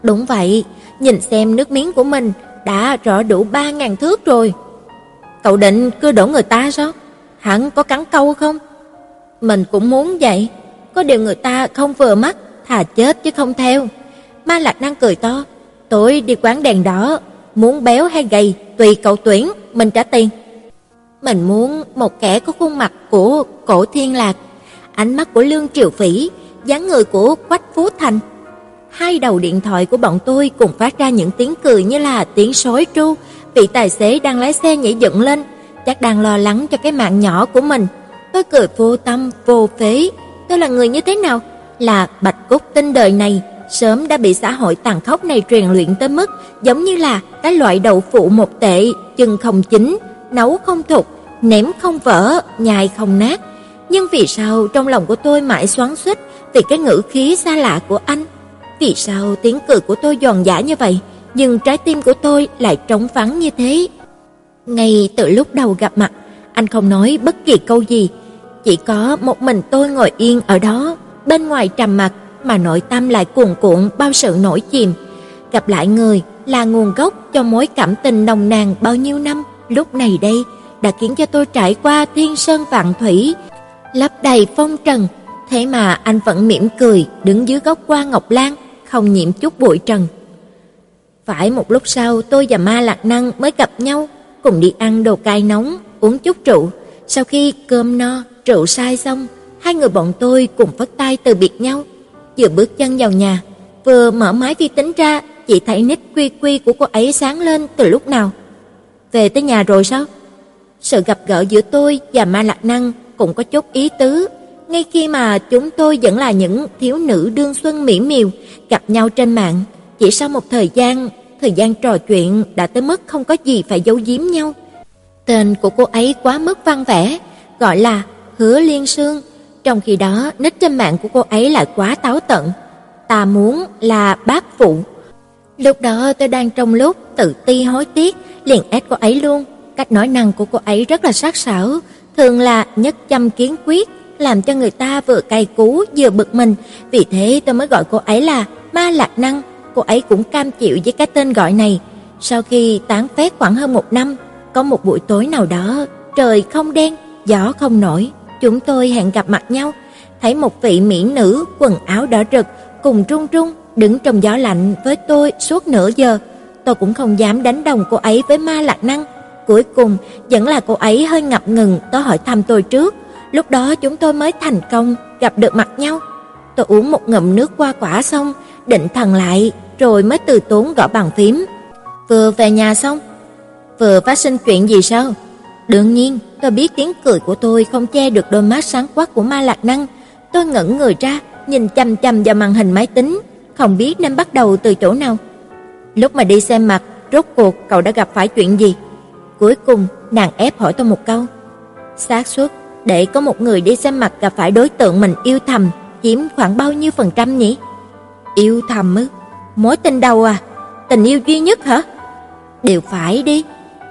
Đúng vậy, nhìn xem nước miếng của mình đã rõ đủ ba ngàn thước rồi. Cậu định cưa đổ người ta sao? Hắn có cắn câu không? Mình cũng muốn vậy, có điều người ta không vừa mắt, thà chết chứ không theo. Ma Lạc Năng cười to, tối đi quán đèn đỏ, muốn béo hay gầy tùy cậu tuyển, mình trả tiền. Mình muốn một kẻ có khuôn mặt của cổ thiên lạc, ánh mắt của Lương Triều Phỉ, dáng người của Quách Phú Thành. Hai đầu điện thoại của bọn tôi cùng phát ra những tiếng cười như là tiếng sói tru. Vị tài xế đang lái xe nhảy dựng lên, chắc đang lo lắng cho cái mạng nhỏ của mình. Tôi cười vô tâm, vô phế. Tôi là người như thế nào? Là bạch cốt tinh đời này, sớm đã bị xã hội tàn khốc này truyền luyện tới mức giống như là cái loại đậu phụ một tệ, chân không chính nấu không thục, ném không vỡ, nhai không nát. Nhưng vì sao trong lòng của tôi mãi xoắn xuýt vì cái ngữ khí xa lạ của anh. Vì sao tiếng cười của tôi giòn giả như vậy, nhưng trái tim của tôi lại trống vắng như thế? Ngay từ lúc đầu gặp mặt, anh không nói bất kỳ câu gì, chỉ có một mình tôi ngồi yên ở đó, bên ngoài trầm mặc mà nội tâm lại cuồn cuộn bao sự nổi chìm. Gặp lại người là nguồn gốc cho mối cảm tình nồng nàn bao nhiêu năm, lúc này đây đã khiến cho tôi trải qua thiên sơn vạn thủy, lấp đầy phong trần Thế mà anh vẫn mỉm cười đứng dưới gốc hoa ngọc lan, không nhiễm chút bụi trần. Phải một lúc sau tôi và Ma Lạc Năng mới gặp nhau, cùng đi ăn đồ cay nóng, uống chút rượu. Sau khi cơm no, rượu say xong, hai người bọn tôi cùng vất tay từ biệt nhau. Vừa bước chân vào nhà, vừa mở máy vi tính ra, chỉ thấy nick quy quy của cô ấy sáng lên từ lúc nào. Về tới nhà rồi sao? Sự gặp gỡ giữa tôi và Ma Lạc Năng cũng có chút ý tứ ngay khi mà chúng tôi vẫn là những thiếu nữ đương xuân mỹ miều gặp nhau trên mạng, chỉ sau một thời gian, thời gian trò chuyện đã tới mức không có gì phải giấu giếm nhau. Tên của cô ấy quá mức văn vẻ, gọi là Hứa Liên Sương, trong khi đó nick trên mạng của cô ấy lại quá táo tận. Ta muốn là bác phụ. Lúc đó tôi đang trong lúc tự ti hối tiếc, liền ép cô ấy luôn. Cách nói năng của cô ấy rất là sắc sảo, thường là nhất châm kiến quyết, làm cho người ta vừa cay cú vừa bực mình, vì thế tôi mới gọi cô ấy là Ma Lạc Năng. Cô ấy cũng cam chịu với cái tên gọi này. Sau khi tán phét khoảng hơn một năm, có một buổi tối nào đó, trời không đen, gió không nổi, chúng tôi hẹn gặp mặt nhau, thấy một vị mỹ nữ quần áo đỏ rực cùng Trung Trung đứng trong gió lạnh với tôi suốt nửa giờ. Tôi cũng không dám đánh đồng cô ấy với Ma Lạc Năng. Cuối cùng vẫn là cô ấy hơi ngập ngừng Tôi hỏi thăm tôi trước. Lúc đó chúng tôi mới thành công gặp được mặt nhau. Tôi uống một ngụm nước qua quả xong, định thần lại rồi mới từ tốn gõ bàn phím. Vừa về nhà xong, vừa phát sinh chuyện gì sao? Đương nhiên, tôi biết tiếng cười của tôi không che được đôi mắt sáng quắc của Ma Lạc Năng. Tôi ngẩn người ra, nhìn chằm chằm vào màn hình máy tính, không biết nên bắt đầu từ chỗ nào. Lúc mà đi xem mặt, rốt cuộc cậu đã gặp phải chuyện gì? Cuối cùng, nàng ép hỏi tôi một câu. Xác suất để có một người đi xem mặt gặp phải đối tượng mình yêu thầm chiếm khoảng bao nhiêu phần trăm nhỉ? Yêu thầm ư? Mối tình đầu à? Tình yêu duy nhất hả? Đều phải đi.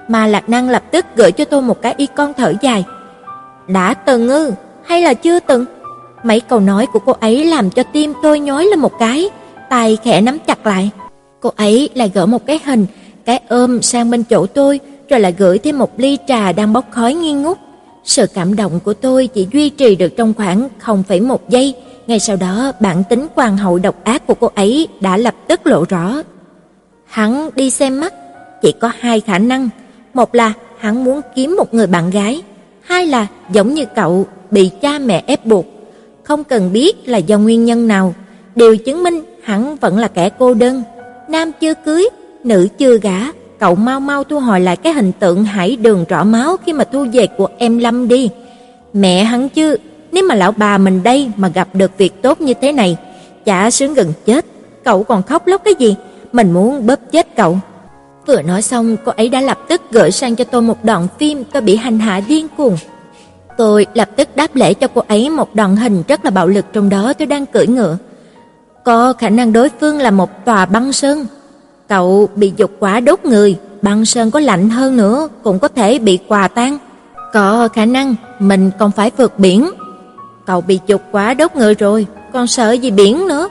Mà Lạc Năng lập tức gửi cho tôi một cái icon thở dài. Đã từng ư? Hay là chưa từng? Mấy câu nói của cô ấy làm cho tim tôi nhói lên một cái, tay khẽ nắm chặt lại. Cô ấy lại gỡ một cái hình, cái ôm sang bên chỗ tôi, rồi lại gửi thêm một ly trà đang bốc khói nghi ngút. Sự cảm động của tôi chỉ duy trì được trong khoảng 0,1 giây, ngay sau đó bản tính quan hậu độc ác của cô ấy đã lập tức lộ rõ. Hắn đi xem mắt, chỉ có hai khả năng, một là hắn muốn kiếm một người bạn gái, hai là giống như cậu bị cha mẹ ép buộc. Không cần biết là do nguyên nhân nào, đều chứng minh hắn vẫn là kẻ cô đơn, nam chưa cưới, nữ chưa gả, cậu mau mau thu hồi lại cái hình tượng hải đường rõ máu khi mà thu về của em Lâm đi. Mẹ hắn chứ, nếu mà lão bà mình đây mà gặp được việc tốt như thế này, chả sướng gần chết, cậu còn khóc lóc cái gì, mình muốn bóp chết cậu. Vừa nói xong, cô ấy đã lập tức gửi sang cho tôi một đoạn phim tôi bị hành hạ điên cuồng. Tôi lập tức đáp lễ cho cô ấy một đoạn hình rất là bạo lực trong đó tôi đang cưỡi ngựa. Có khả năng đối phương là một tòa băng sơn. Cậu bị dục quả đốt người, băng sơn có lạnh hơn nữa cũng có thể bị quà tan. Có khả năng mình còn phải vượt biển. Cậu bị dục quả đốt người rồi, còn sợ gì biển nữa.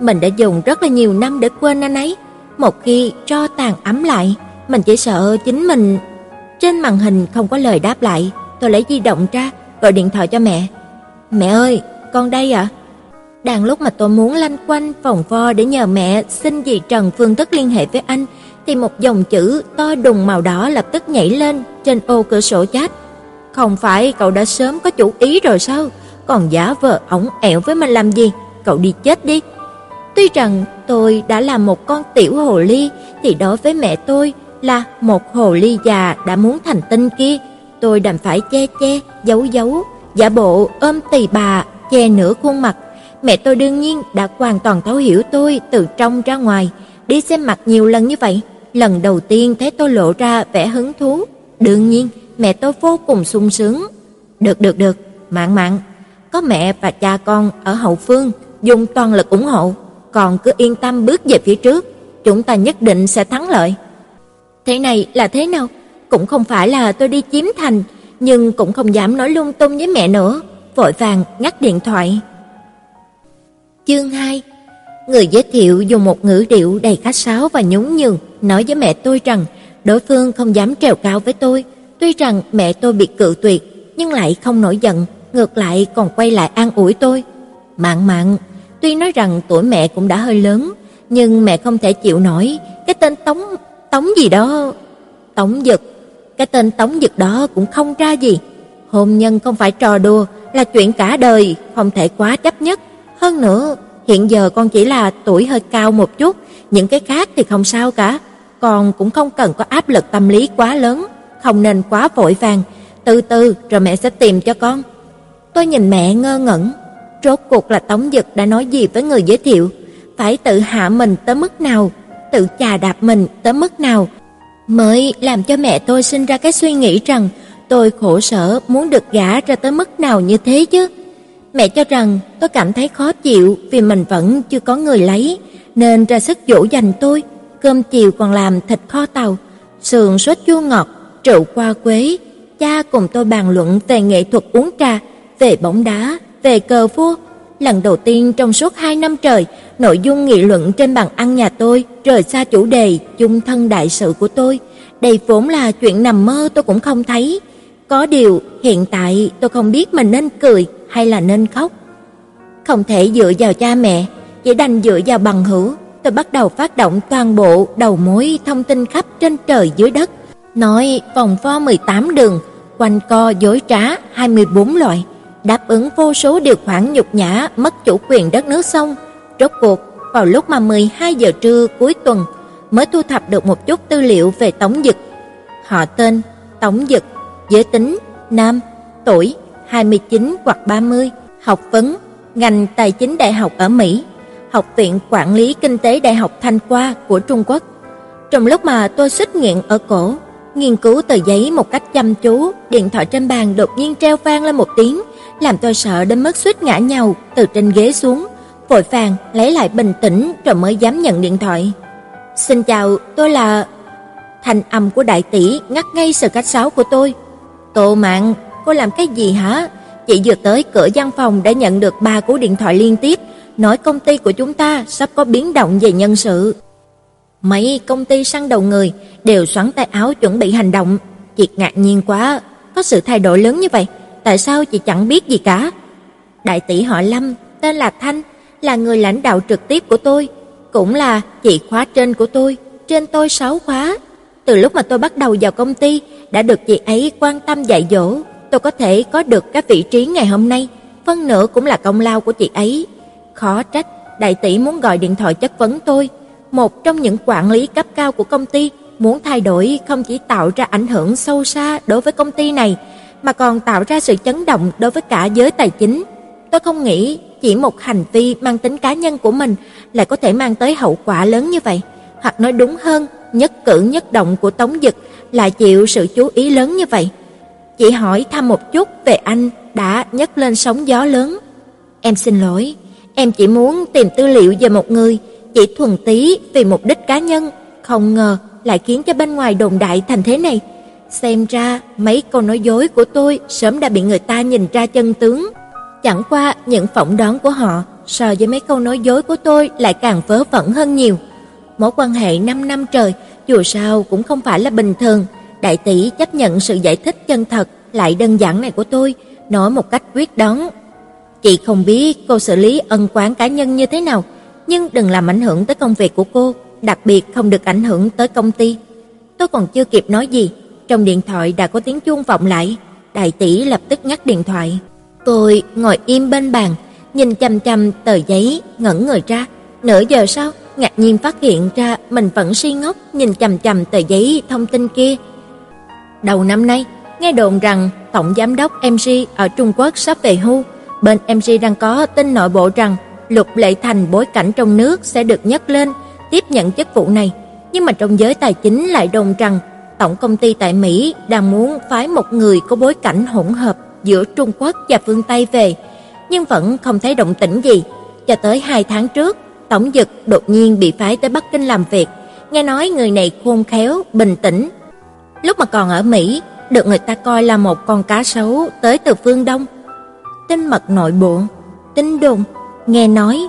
Mình đã dùng rất là nhiều năm để quên anh ấy. Một khi cho tàn ấm lại, mình chỉ sợ chính mình. Trên màn hình không có lời đáp lại, tôi lấy di động ra, gọi điện thoại cho mẹ. Mẹ ơi, con đây ạ. Đang lúc mà tôi muốn lanh quanh vòng vo để nhờ mẹ xin dì Trần phương tức liên hệ với anh, thì một dòng chữ to đùng màu đỏ lập tức nhảy lên trên ô cửa sổ chat. Không phải cậu đã sớm có chủ ý rồi sao? Còn giả vờ ổng ẹo với mình làm gì? Cậu đi chết đi. Tuy rằng tôi đã là một con tiểu hồ ly thì đối với mẹ tôi là một hồ ly già đã muốn thành tinh kia, tôi đành phải che che, giấu giấu, giả bộ ôm tì bà, che nửa khuôn mặt Mẹ tôi đương nhiên đã hoàn toàn thấu hiểu tôi từ trong ra ngoài, đi xem mặt nhiều lần như vậy, lần đầu tiên thấy tôi lộ ra vẻ hứng thú, đương nhiên mẹ tôi vô cùng sung sướng. Được được được, mạn mạn, có mẹ và cha con ở hậu phương dùng toàn lực ủng hộ, còn cứ yên tâm bước về phía trước, chúng ta nhất định sẽ thắng lợi. Thế này là thế nào? Cũng không phải là tôi đi chiếm thành, nhưng cũng không dám nói lung tung với mẹ nữa, vội vàng ngắt điện thoại. Chương 2 Người giới thiệu dùng một ngữ điệu đầy khách sáo và nhún nhường nói với mẹ tôi rằng đối phương không dám trèo cao với tôi. Tuy rằng mẹ tôi bị cự tuyệt nhưng lại không nổi giận, ngược lại còn quay lại an ủi tôi. Mạn mạn, tuy nói rằng tuổi mẹ cũng đã hơi lớn, nhưng mẹ không thể chịu nổi cái tên Tống Tống gì đó. Tống Dực, cái tên Tống Dực đó cũng không ra gì. Hôn nhân không phải trò đùa, là chuyện cả đời, không thể quá chấp nhất. Hơn nữa, hiện giờ con chỉ là tuổi hơi cao một chút, những cái khác thì không sao cả. Con cũng không cần có áp lực tâm lý quá lớn, không nên quá vội vàng, từ từ rồi mẹ sẽ tìm cho con. Tôi nhìn mẹ ngơ ngẩn, rốt cuộc là Tống Dực đã nói gì với người giới thiệu, phải tự hạ mình tới mức nào, tự chà đạp mình tới mức nào mới làm cho mẹ tôi sinh ra cái suy nghĩ rằng tôi khổ sở muốn được gả ra tới mức nào như thế chứ. Mẹ cho rằng tôi cảm thấy khó chịu vì mình vẫn chưa có người lấy, nên ra sức dỗ dành tôi. Cơm chiều còn làm thịt kho tàu, sườn sốt chua ngọt, rượu qua quế. Cha cùng tôi bàn luận về nghệ thuật uống trà, về bóng đá, về cờ vua. Lần đầu tiên trong suốt hai năm trời, nội dung nghị luận trên bàn ăn nhà tôi rời xa chủ đề chung thân đại sự của tôi. Đây vốn là chuyện nằm mơ tôi cũng không thấy. Có điều, hiện tại tôi không biết mình nên cười hay là nên khóc. Không thể dựa vào cha mẹ, chỉ đành dựa vào bằng hữu. Tôi bắt đầu phát động toàn bộ đầu mối thông tin khắp trên trời dưới đất, nói vòng vo 18 đường, quanh co dối trá 24 loại, đáp ứng vô số điều khoản nhục nhã mất chủ quyền đất nước xong. Rốt cuộc, vào lúc mà 12 giờ trưa cuối tuần mới thu thập được một chút tư liệu về Tống Dực. Họ tên Tống Dực, giới tính nam, tuổi 29 hoặc 30, học vấn ngành tài chính đại học ở Mỹ, Học viện Quản lý Kinh tế Đại học Thanh Hoa của Trung Quốc. Trong lúc mà tôi xích nghiện ở cổ, nghiên cứu tờ giấy một cách chăm chú, điện thoại trên bàn đột nhiên treo vang lên một tiếng, làm tôi sợ đến mức suýt ngã nhào từ trên ghế xuống, vội vàng lấy lại bình tĩnh rồi mới dám nhận điện thoại. "Xin chào, tôi là..." Thanh âm của đại tỷ ngắt ngay sự cách sáo của tôi. "Tô Mạn, cô làm cái gì hả?" Chị vừa tới cửa văn phòng đã nhận được ba cú điện thoại liên tiếp, nói công ty của chúng ta sắp có biến động về nhân sự. Mấy công ty săn đầu người đều xoắn tay áo chuẩn bị hành động. Chị ngạc nhiên quá, có sự thay đổi lớn như vậy, tại sao chị chẳng biết gì cả? Đại tỷ họ Lâm, tên là Thanh, là người lãnh đạo trực tiếp của tôi, cũng là chị khóa trên của tôi, trên tôi 6 khóa. Từ lúc mà tôi bắt đầu vào công ty, đã được chị ấy quan tâm dạy dỗ, tôi có thể có được cái vị trí ngày hôm nay, phân nửa cũng là công lao của chị ấy. Khó trách đại tỷ muốn gọi điện thoại chất vấn tôi, một trong những quản lý cấp cao của công ty muốn thay đổi không chỉ tạo ra ảnh hưởng sâu xa đối với công ty này mà còn tạo ra sự chấn động đối với cả giới tài chính. Tôi không nghĩ chỉ một hành vi mang tính cá nhân của mình lại có thể mang tới hậu quả lớn như vậy, hoặc nói đúng hơn, nhất cử nhất động của Tống Dực lại chịu sự chú ý lớn như vậy. Chỉ hỏi thăm một chút về anh đã nhấc lên sóng gió lớn. Em xin lỗi, em chỉ muốn tìm tư liệu về một người, chỉ thuần tí vì mục đích cá nhân, không ngờ lại khiến cho bên ngoài đồn đại thành thế này. Xem ra mấy câu nói dối của tôi sớm đã bị người ta nhìn ra chân tướng. Chẳng qua những phỏng đoán của họ so với mấy câu nói dối của tôi lại càng vớ vẩn hơn nhiều. Mối quan hệ 5 năm trời dù sao cũng không phải là bình thường. Đại tỷ chấp nhận sự giải thích chân thật lại đơn giản này của tôi, nói một cách quyết đoán. Chị không biết cô xử lý ân quán cá nhân như thế nào, nhưng đừng làm ảnh hưởng tới công việc của cô, đặc biệt không được ảnh hưởng tới công ty. Tôi còn chưa kịp nói gì, trong điện thoại đã có tiếng chuông vọng lại, đại tỷ lập tức ngắt điện thoại. Tôi ngồi im bên bàn, nhìn chằm chằm tờ giấy, ngẩn người ra. Nửa giờ sau, ngạc nhiên phát hiện ra mình vẫn si ngốc nhìn chằm chằm tờ giấy thông tin kia. Đầu năm nay, nghe đồn rằng tổng giám đốc MG ở Trung Quốc sắp về hưu, bên MG đang có tin nội bộ rằng Lục Lệ Thành bối cảnh trong nước sẽ được nhấc lên tiếp nhận chức vụ này, nhưng mà trong giới tài chính lại đồn rằng tổng công ty tại Mỹ đang muốn phái một người có bối cảnh hỗn hợp giữa Trung Quốc và phương Tây về, nhưng vẫn không thấy động tĩnh gì. Cho tới hai tháng trước, Tổng Dực đột nhiên bị phái tới Bắc Kinh làm việc, nghe nói người này khôn khéo, bình tĩnh. Lúc mà còn ở Mỹ, được người ta coi là một con cá sấu tới từ phương Đông. Tin mật nội bộ, tin đồn, nghe nói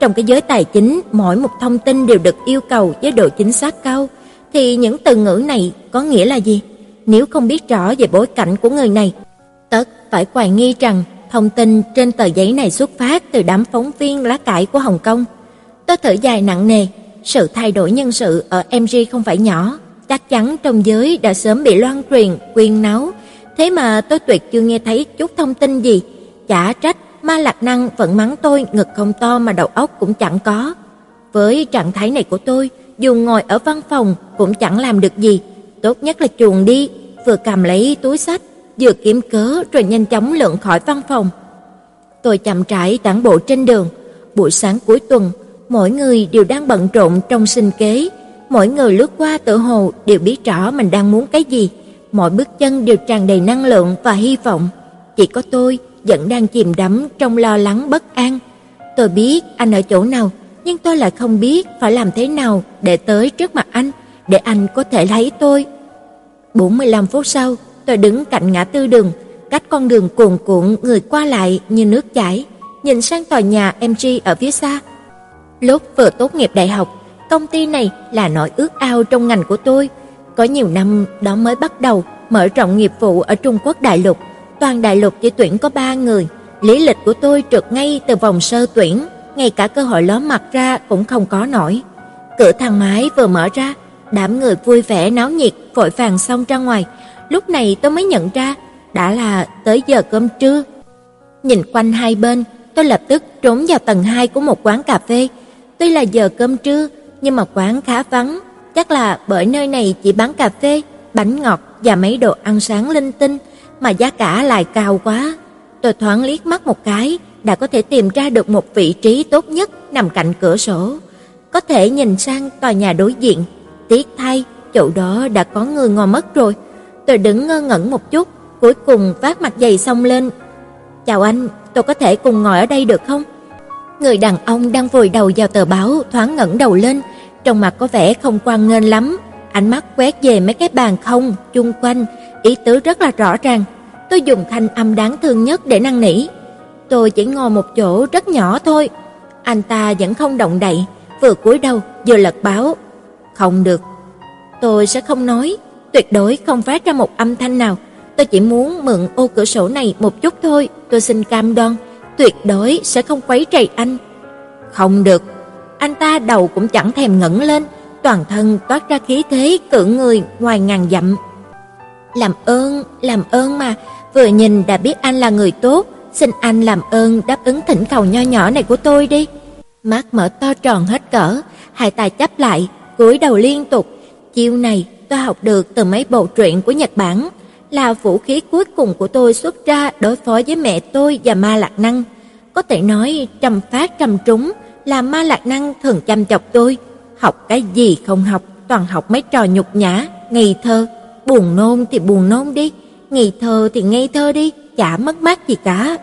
trong cái giới tài chính, mỗi một thông tin đều được yêu cầu với độ chính xác cao, thì những từ ngữ này có nghĩa là gì? Nếu không biết rõ về bối cảnh của người này, tất phải hoài nghi rằng thông tin trên tờ giấy này xuất phát từ đám phóng viên lá cải của Hồng Kông. Tôi thở dài nặng nề, sự thay đổi nhân sự ở MG không phải nhỏ, chắc chắn trong giới đã sớm bị loan truyền, quyên náo, thế mà tôi tuyệt chưa nghe thấy chút thông tin gì, chả trách Ma Lạc Năng vẫn mắng tôi ngực không to mà đầu óc cũng chẳng có. Với trạng thái này của tôi, dù ngồi ở văn phòng cũng chẳng làm được gì, tốt nhất là chuồn đi, vừa cầm lấy túi sách, vừa kiếm cớ rồi nhanh chóng lượn khỏi văn phòng. Tôi chậm rãi tản bộ trên đường, buổi sáng cuối tuần, mỗi người đều đang bận rộn trong sinh kế, mỗi người lướt qua tự hồ đều biết rõ mình đang muốn cái gì, mọi bước chân đều tràn đầy năng lượng và hy vọng. Chỉ có tôi vẫn đang chìm đắm trong lo lắng bất an. Tôi biết anh ở chỗ nào, nhưng tôi lại không biết phải làm thế nào để tới trước mặt anh, để anh có thể lấy tôi. 45 phút sau, tôi đứng cạnh ngã tư đường, cách con đường cuồn cuộn người qua lại như nước chảy, nhìn sang tòa nhà MG ở phía xa. Lúc vừa tốt nghiệp đại học, công ty này là nỗi ước ao trong ngành của tôi. Có nhiều năm đó mới bắt đầu mở rộng nghiệp vụ ở Trung Quốc đại lục, toàn đại lục chỉ tuyển có 3 người. Lý lịch của tôi trượt ngay từ vòng sơ tuyển, ngay cả cơ hội ló mặt ra cũng không có nổi. Cửa thang máy vừa mở ra, đám người vui vẻ náo nhiệt vội vàng xông ra ngoài. Lúc này tôi mới nhận ra đã là tới giờ cơm trưa. Nhìn quanh hai bên, tôi lập tức trốn vào tầng 2 của một quán cà phê. Tuy là giờ cơm trưa, nhưng mà quán khá vắng, chắc là bởi nơi này chỉ bán cà phê, bánh ngọt và mấy đồ ăn sáng linh tinh, mà giá cả lại cao quá. Tôi thoáng liếc mắt một cái, đã có thể tìm ra được một vị trí tốt nhất nằm cạnh cửa sổ, có thể nhìn sang tòa nhà đối diện. Tiếc thay, chỗ đó đã có người ngồi mất rồi. Tôi đứng ngơ ngẩn một chút, cuối cùng vác mặt dày xong lên. "Chào anh, tôi có thể cùng ngồi ở đây được không?" Người đàn ông đang vùi đầu vào tờ báo thoáng ngẩng đầu lên, trong mặt có vẻ không quan nghênh lắm, ánh mắt quét về mấy cái bàn không chung quanh, ý tứ rất là rõ ràng. Tôi dùng thanh âm đáng thương nhất để năn nỉ. Tôi chỉ ngồi một chỗ rất nhỏ thôi. Anh ta vẫn không động đậy, vừa cúi đầu vừa lật báo. Không được. Tôi sẽ không nói, tuyệt đối không phát ra một âm thanh nào. Tôi chỉ muốn mượn ô cửa sổ này một chút thôi, tôi xin cam đoan, tuyệt đối sẽ không quấy rầy anh. Không được. Anh ta đầu cũng chẳng thèm ngẩng lên, toàn thân toát ra khí thế cự người ngoài ngàn dặm. Làm ơn, làm ơn mà, vừa nhìn đã biết anh là người tốt, xin anh làm ơn đáp ứng thỉnh cầu nho nhỏ này của tôi đi. Mắt mở to tròn hết cỡ, hai tay chắp lại, cúi đầu liên tục. Chiêu này tôi học được từ mấy bộ truyện của Nhật Bản, là vũ khí cuối cùng của tôi xuất ra đối phó với mẹ tôi và Ma Lạc Năng. Có thể nói trầm phát trầm trúng là Ma Lạc Năng thường chăm chọc tôi, học cái gì không học, toàn học mấy trò nhục nhã, ngây thơ, buồn nôn thì buồn nôn đi, ngây thơ thì ngây thơ đi, chả mất mát gì cả.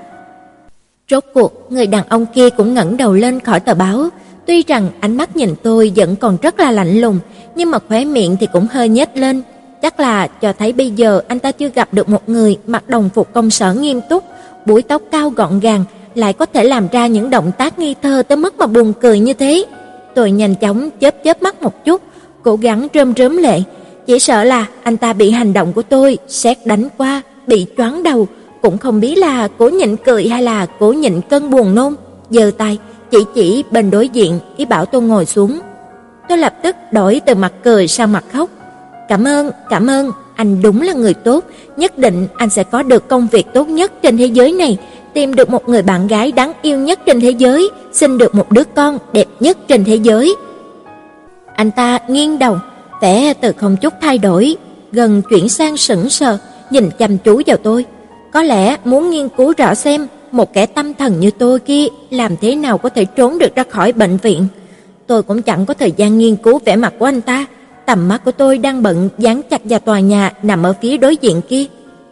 Rốt cuộc, người đàn ông kia cũng ngẩng đầu lên khỏi tờ báo, tuy rằng ánh mắt nhìn tôi vẫn còn rất là lạnh lùng, nhưng mà khóe miệng thì cũng hơi nhếch lên, chắc là cho thấy bây giờ anh ta chưa gặp được một người mặc đồng phục công sở nghiêm túc, búi tóc cao gọn gàng, lại có thể làm ra những động tác nghi thơ tới mức mà buồn cười như thế. Tôi nhanh chóng chớp chớp mắt một chút, cố gắng rơm rớm lệ, chỉ sợ là anh ta bị hành động của tôi xét đánh qua, bị choáng đầu, cũng không biết là cố nhịn cười hay là cố nhịn cơn buồn nôn, giơ tay chỉ chỉ bên đối diện, ý bảo tôi ngồi xuống. Tôi lập tức đổi từ mặt cười sang mặt khóc. "Cảm ơn, cảm ơn, anh đúng là người tốt, nhất định anh sẽ có được công việc tốt nhất trên thế giới này, tìm được một người bạn gái đáng yêu nhất trên thế giới, sinh được một đứa con đẹp nhất trên thế giới." Anh ta nghiêng đầu, vẻ từ không chút thay đổi, gần chuyển sang sững sờ, nhìn chăm chú vào tôi. Có lẽ muốn nghiên cứu rõ xem một kẻ tâm thần như tôi kia làm thế nào có thể trốn được ra khỏi bệnh viện. Tôi cũng chẳng có thời gian nghiên cứu vẻ mặt của anh ta, tầm mắt của tôi đang bận dán chặt vào tòa nhà nằm ở phía đối diện kia.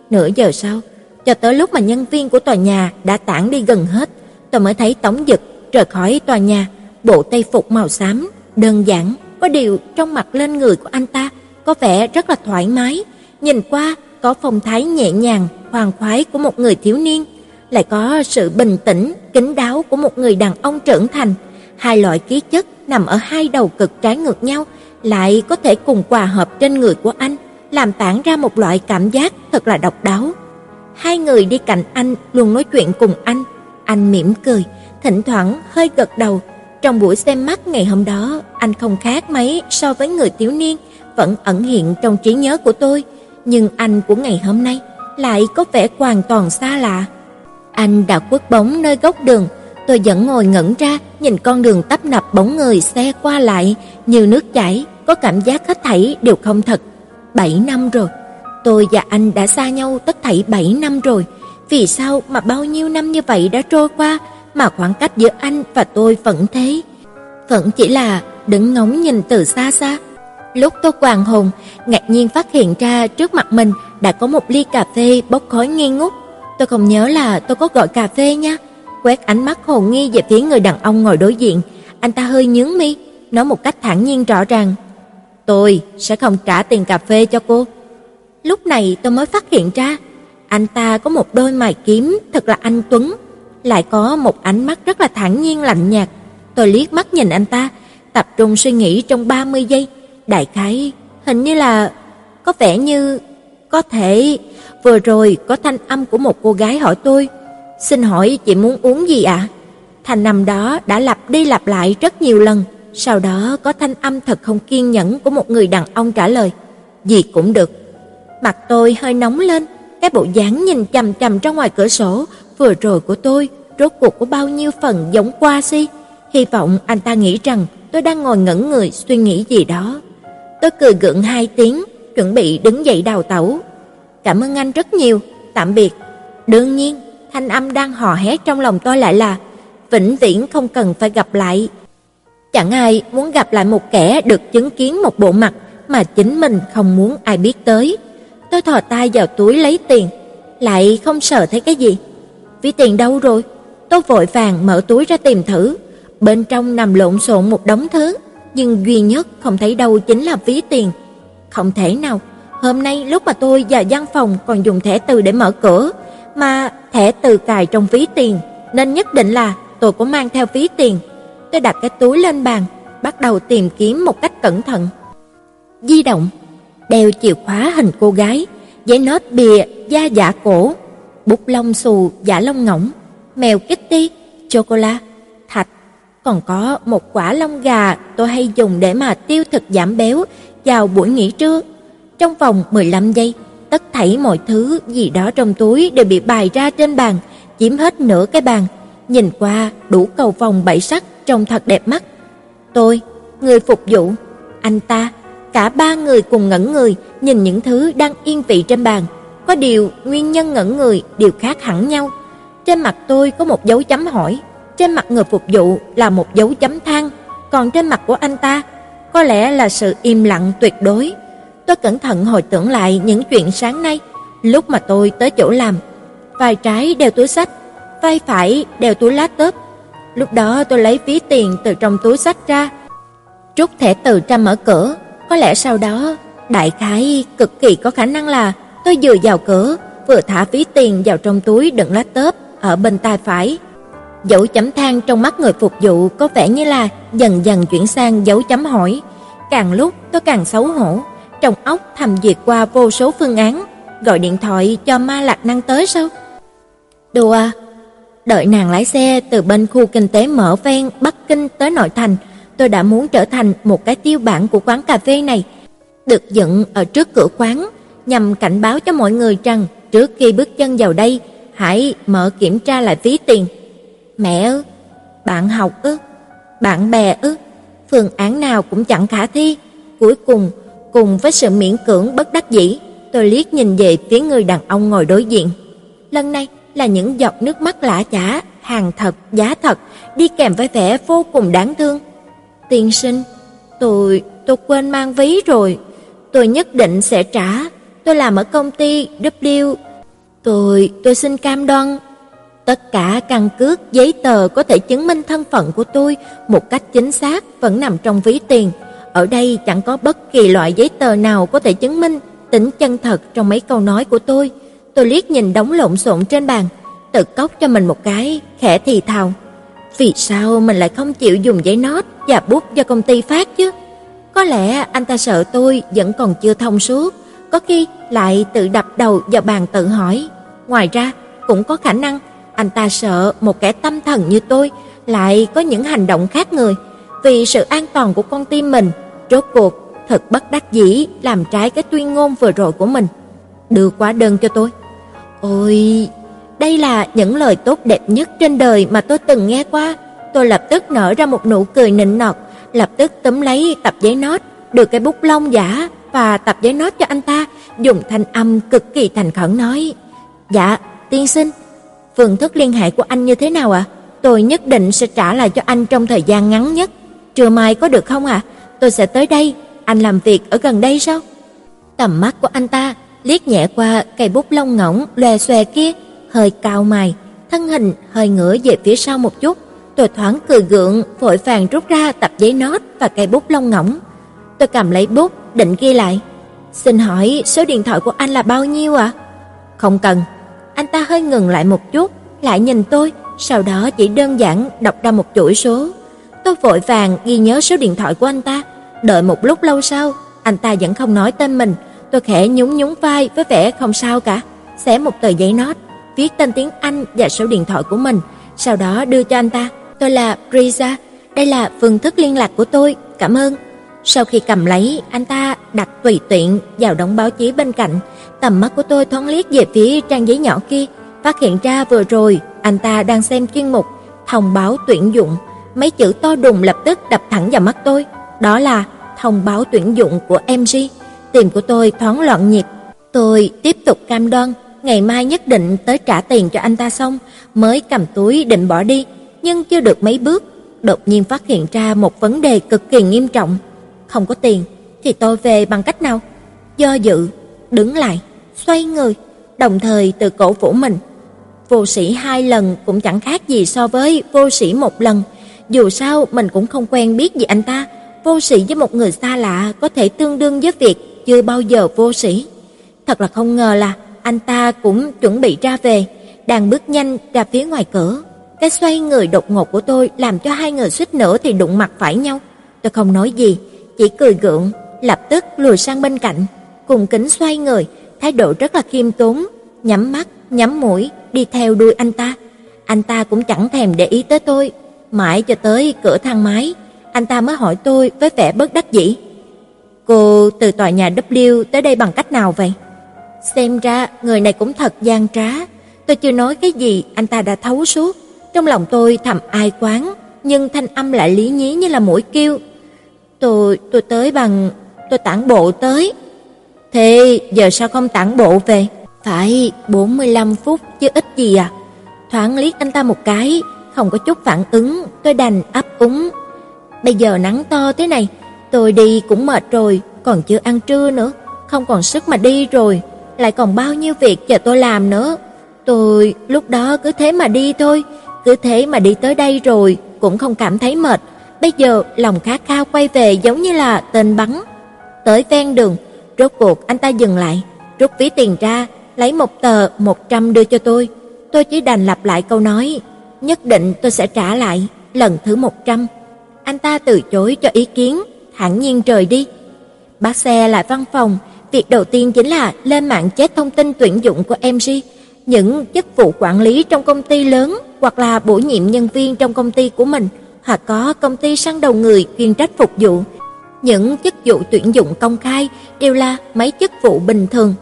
Nửa giờ sau, cho tới lúc mà nhân viên của tòa nhà đã tản đi gần hết, tôi mới thấy Tống Dực rời khỏi tòa nhà, bộ tây phục màu xám, đơn giản, có điều trong mặt lên người của anh ta có vẻ rất là thoải mái, nhìn qua có phong thái nhẹ nhàng, khoan khoái của một người thiếu niên, lại có sự bình tĩnh, kín đáo của một người đàn ông trưởng thành. Hai loại khí chất nằm ở hai đầu cực trái ngược nhau, lại có thể cùng hòa hợp trên người của anh, làm tản ra một loại cảm giác thật là độc đáo. Hai người đi cạnh anh luôn nói chuyện cùng anh, anh mỉm cười, thỉnh thoảng hơi gật đầu. Trong buổi xem mắt ngày hôm đó, anh không khác mấy so với người thiếu niên vẫn ẩn hiện trong trí nhớ của tôi, nhưng anh của ngày hôm nay lại có vẻ hoàn toàn xa lạ. Anh đã quất bóng nơi góc đường, tôi vẫn ngồi ngẩn ra nhìn con đường tấp nập bóng người xe qua lại như nước chảy, có cảm giác hết thảy đều không thật. 7 năm rồi, tôi và anh đã xa nhau tất thảy 7 năm rồi. Vì sao mà bao nhiêu năm như vậy đã trôi qua mà khoảng cách giữa anh và tôi vẫn thế? Vẫn chỉ là đứng ngóng nhìn từ xa xa. Lúc tôi hoàng hồn, ngạc nhiên phát hiện ra trước mặt mình đã có một ly cà phê bốc khói nghi ngút. Tôi không nhớ là tôi có gọi cà phê nha. Quét ánh mắt hồ nghi về phía người đàn ông ngồi đối diện, anh ta hơi nhướng mi, nói một cách thản nhiên rõ ràng: "Tôi sẽ không trả tiền cà phê cho cô." Lúc này tôi mới phát hiện ra, Anh ta có một đôi mày kiếm thật là anh tuấn, lại có một ánh mắt rất là thản nhiên lạnh nhạt. Tôi liếc mắt nhìn anh ta, tập trung suy nghĩ trong 30 giây, đại khái hình như là có vẻ như có thể vừa rồi có thanh âm của một cô gái hỏi tôi, "Xin hỏi chị muốn uống gì ạ?" À? Thanh âm đó đã lặp đi lặp lại rất nhiều lần, sau đó có thanh âm thật không kiên nhẫn của một người đàn ông trả lời, "Gì cũng được." Mặt tôi hơi nóng lên, cái bộ dáng nhìn chằm chằm ra ngoài cửa sổ vừa rồi của tôi, rốt cuộc có bao nhiêu phần giống qua si. Hy vọng anh ta nghĩ rằng tôi đang ngồi ngẩn người suy nghĩ gì đó. Tôi cười gượng hai tiếng, chuẩn bị đứng dậy đào tẩu. Cảm ơn anh rất nhiều, tạm biệt. Đương nhiên, thanh âm đang hò hét trong lòng tôi lại là vĩnh viễn không cần phải gặp lại. Chẳng ai muốn gặp lại một kẻ được chứng kiến một bộ mặt mà chính mình không muốn ai biết tới. Tôi thò tay vào túi lấy tiền, lại không sợ thấy cái gì. Ví tiền đâu rồi? Tôi vội vàng mở túi ra tìm thử, bên trong nằm lộn xộn một đống thứ, nhưng duy nhất không thấy đâu chính là ví tiền. Không thể nào, hôm nay lúc mà tôi vào văn phòng còn dùng thẻ từ để mở cửa, mà thẻ từ cài trong ví tiền, nên nhất định là tôi có mang theo ví tiền. Tôi đặt cái túi lên bàn, bắt đầu tìm kiếm một cách cẩn thận. Di động, đeo chìa khóa hình cô gái, giấy nốt bìa da giả cổ, bút lông xù giả lông ngỗng, mèo Kitty, chocolate, thạch, còn có một quả lông gà tôi hay dùng để mà tiêu thực giảm béo vào buổi nghỉ trưa. Trong vòng 15 giây, tất thảy mọi thứ gì đó trong túi đều bị bày ra trên bàn, chiếm hết nửa cái bàn. Nhìn qua đủ cầu vòng bảy sắc trông thật đẹp mắt. Tôi, người phục vụ, anh ta, cả ba người cùng ngẩn người nhìn những thứ đang yên vị trên bàn. Có điều nguyên nhân ngẩn người đều khác hẳn nhau. Trên mặt tôi có một dấu chấm hỏi, trên mặt người phục vụ là một dấu chấm than, còn trên mặt của anh ta có lẽ là sự im lặng tuyệt đối. Tôi cẩn thận hồi tưởng lại những chuyện sáng nay, lúc mà tôi tới chỗ làm, vai trái đeo túi sách, vai phải đeo túi laptop. Lúc đó tôi lấy ví tiền từ trong túi sách ra, trúc thẻ từ ra mở cửa, có lẽ sau đó đại khái cực kỳ có khả năng là tôi vừa vào cửa, vừa thả ví tiền vào trong túi đựng lá tớp ở bên tay phải. Dấu chấm than trong mắt người phục vụ có vẻ như là dần dần chuyển sang dấu chấm hỏi. Càng lúc tôi càng xấu hổ, trong óc thầm duyệt qua vô số phương án, gọi điện thoại cho Ma Lạc Năng tới sao? Đùa, đợi nàng lái xe từ bên khu kinh tế mở ven Bắc Kinh tới nội thành, tôi đã muốn trở thành một cái tiêu bản của quán cà phê này, được dựng ở trước cửa quán nhằm cảnh báo cho mọi người rằng trước khi bước chân vào đây, hãy mở kiểm tra lại ví tiền. Mẹ ư? Bạn học ư? Bạn bè ư? Phương án nào cũng chẳng khả thi. Cuối cùng, cùng với sự miễn cưỡng bất đắc dĩ, tôi liếc nhìn về phía người đàn ông ngồi đối diện. Lần này là những giọt nước mắt lã chả, hàng thật, giá thật, đi kèm với vẻ vô cùng đáng thương. Tiên sinh, tôi, tôi quên mang ví rồi, tôi nhất định sẽ trả. Tôi làm ở công ty W. Tôi, tôi xin cam đoan Tất cả căn cước, giấy tờ có thể chứng minh thân phận của tôi một cách chính xác vẫn nằm trong ví tiền. Ở đây chẳng có bất kỳ loại giấy tờ nào có thể chứng minh tính chân thật trong mấy câu nói của tôi. Tôi liếc nhìn đống lộn xộn trên bàn, tự cốc cho mình một cái, khẽ thì thào. Vì sao mình lại không chịu dùng giấy nốt và bút do công ty phát chứ? Có lẽ anh ta sợ tôi vẫn còn chưa thông suốt, có khi lại tự đập đầu vào bàn tự hỏi. Ngoài ra, cũng có khả năng anh ta sợ một kẻ tâm thần như tôi lại có những hành động khác người, vì sự an toàn của con tim mình, rốt cuộc thật bất đắc dĩ làm trái cái tuyên ngôn vừa rồi của mình. Đưa quá đơn cho tôi. Ôi, đây là những lời tốt đẹp nhất trên đời mà tôi từng nghe qua. Tôi lập tức nở ra một nụ cười nịnh nọt, lập tức túm lấy tập giấy nốt, đưa cái bút lông giả và tập giấy nốt cho anh ta, dùng thanh âm cực kỳ thành khẩn nói: "Dạ, tiên sinh, phương thức liên hệ của anh như thế nào ạ? Tôi nhất định sẽ trả lại cho anh trong thời gian ngắn nhất. Trưa mai có được không ạ? Tôi sẽ tới đây, anh làm việc ở gần đây sao?" Tầm mắt của anh ta liếc nhẹ qua cây bút lông ngỗng lòe xòe kia, hơi cao mày, thân hình hơi ngửa về phía sau một chút. Tôi thoáng cười gượng, vội vàng rút ra tập giấy nốt và cây bút lông ngỗng. Tôi cầm lấy bút, định ghi lại. "Xin hỏi số điện thoại của anh là bao nhiêu ạ?" "Không cần, Anh ta hơi ngừng lại một chút, lại nhìn tôi, sau đó chỉ đơn giản đọc ra một chuỗi số. Tôi vội vàng ghi nhớ số điện thoại của anh ta, đợi một lúc lâu sau, anh ta vẫn không nói tên mình, tôi khẽ nhún nhún vai với vẻ không sao cả, xé một tờ giấy nốt, viết tên tiếng Anh và số điện thoại của mình, sau đó đưa cho anh ta. Tôi là Brisa, đây là phương thức liên lạc của tôi, cảm ơn. Sau khi cầm lấy, anh ta đặt tùy tiện vào đống báo chí bên cạnh, tầm mắt của tôi thoáng liếc về phía trang giấy nhỏ kia, phát hiện ra vừa rồi anh ta đang xem chuyên mục thông báo tuyển dụng, mấy chữ to đùng lập tức đập thẳng vào mắt tôi, đó là thông báo tuyển dụng của MG. Tim của tôi thoáng loạn nhịp. Tôi tiếp tục cam đoan ngày mai nhất định tới trả tiền cho anh ta xong mới cầm túi định bỏ đi, nhưng chưa được mấy bước, đột nhiên phát hiện ra một vấn đề cực kỳ nghiêm trọng. Không có tiền thì tôi về bằng cách nào? Do dự, đứng lại, xoay người, đồng thời từ cổ vũ mình. Vô sĩ hai lần cũng chẳng khác gì so với vô sĩ một lần, dù sao mình cũng không quen biết gì anh ta, vô sĩ với một người xa lạ có thể tương đương với việc chưa bao giờ vô sĩ. Thật là không ngờ là anh ta cũng chuẩn bị ra về, đang bước nhanh ra phía ngoài cửa. Cái xoay người đột ngột của tôi làm cho hai người suýt nữa thì đụng mặt phải nhau. Tôi không nói gì, chỉ cười gượng, lập tức lùi sang bên cạnh, cùng kính xoay người, thái độ rất là khiêm tốn, nhắm mắt, nhắm mũi đi theo đuôi anh ta. Anh ta cũng chẳng thèm để ý tới tôi, mãi cho tới cửa thang máy, anh ta mới hỏi tôi với vẻ bất đắc dĩ. Cô từ tòa nhà W tới đây bằng cách nào vậy? Xem ra người này cũng thật gian trá. Tôi chưa nói cái gì, anh ta đã thấu suốt. Trong lòng tôi thầm ai quán, nhưng thanh âm lại lý nhí như là mũi kêu. Tôi, tôi tới bằng, tôi tản bộ tới. Thế giờ sao không tản bộ về? Phải 45 phút chứ ít gì à? Thoáng liếc anh ta một cái, không có chút phản ứng, tôi đành ấp úng. Bây giờ nắng to thế này, tôi đi cũng mệt rồi, còn chưa ăn trưa nữa, không còn sức mà đi rồi, lại còn bao nhiêu việc chờ tôi làm nữa. Tôi lúc đó cứ thế mà đi thôi, cứ thế mà đi tới đây rồi cũng không cảm thấy mệt. Bây giờ lòng khát khao quay về giống như là tên bắn. Tới ven đường, rốt cuộc anh ta dừng lại, rút ví tiền ra, lấy một tờ 100 đưa cho tôi. Tôi chỉ đành lặp lại câu nói, nhất định tôi sẽ trả lại lần thứ 100. Anh ta từ chối cho ý kiến, hẳn nhiên rời đi. Bác xe lại văn phòng, việc đầu tiên chính là lên mạng chết thông tin tuyển dụng của MG, những chức vụ quản lý trong công ty lớn hoặc là bổ nhiệm nhân viên trong công ty của mình, hoặc có công ty săn đầu người chuyên trách phục vụ. Những chức vụ tuyển dụng công khai đều là mấy chức vụ bình thường.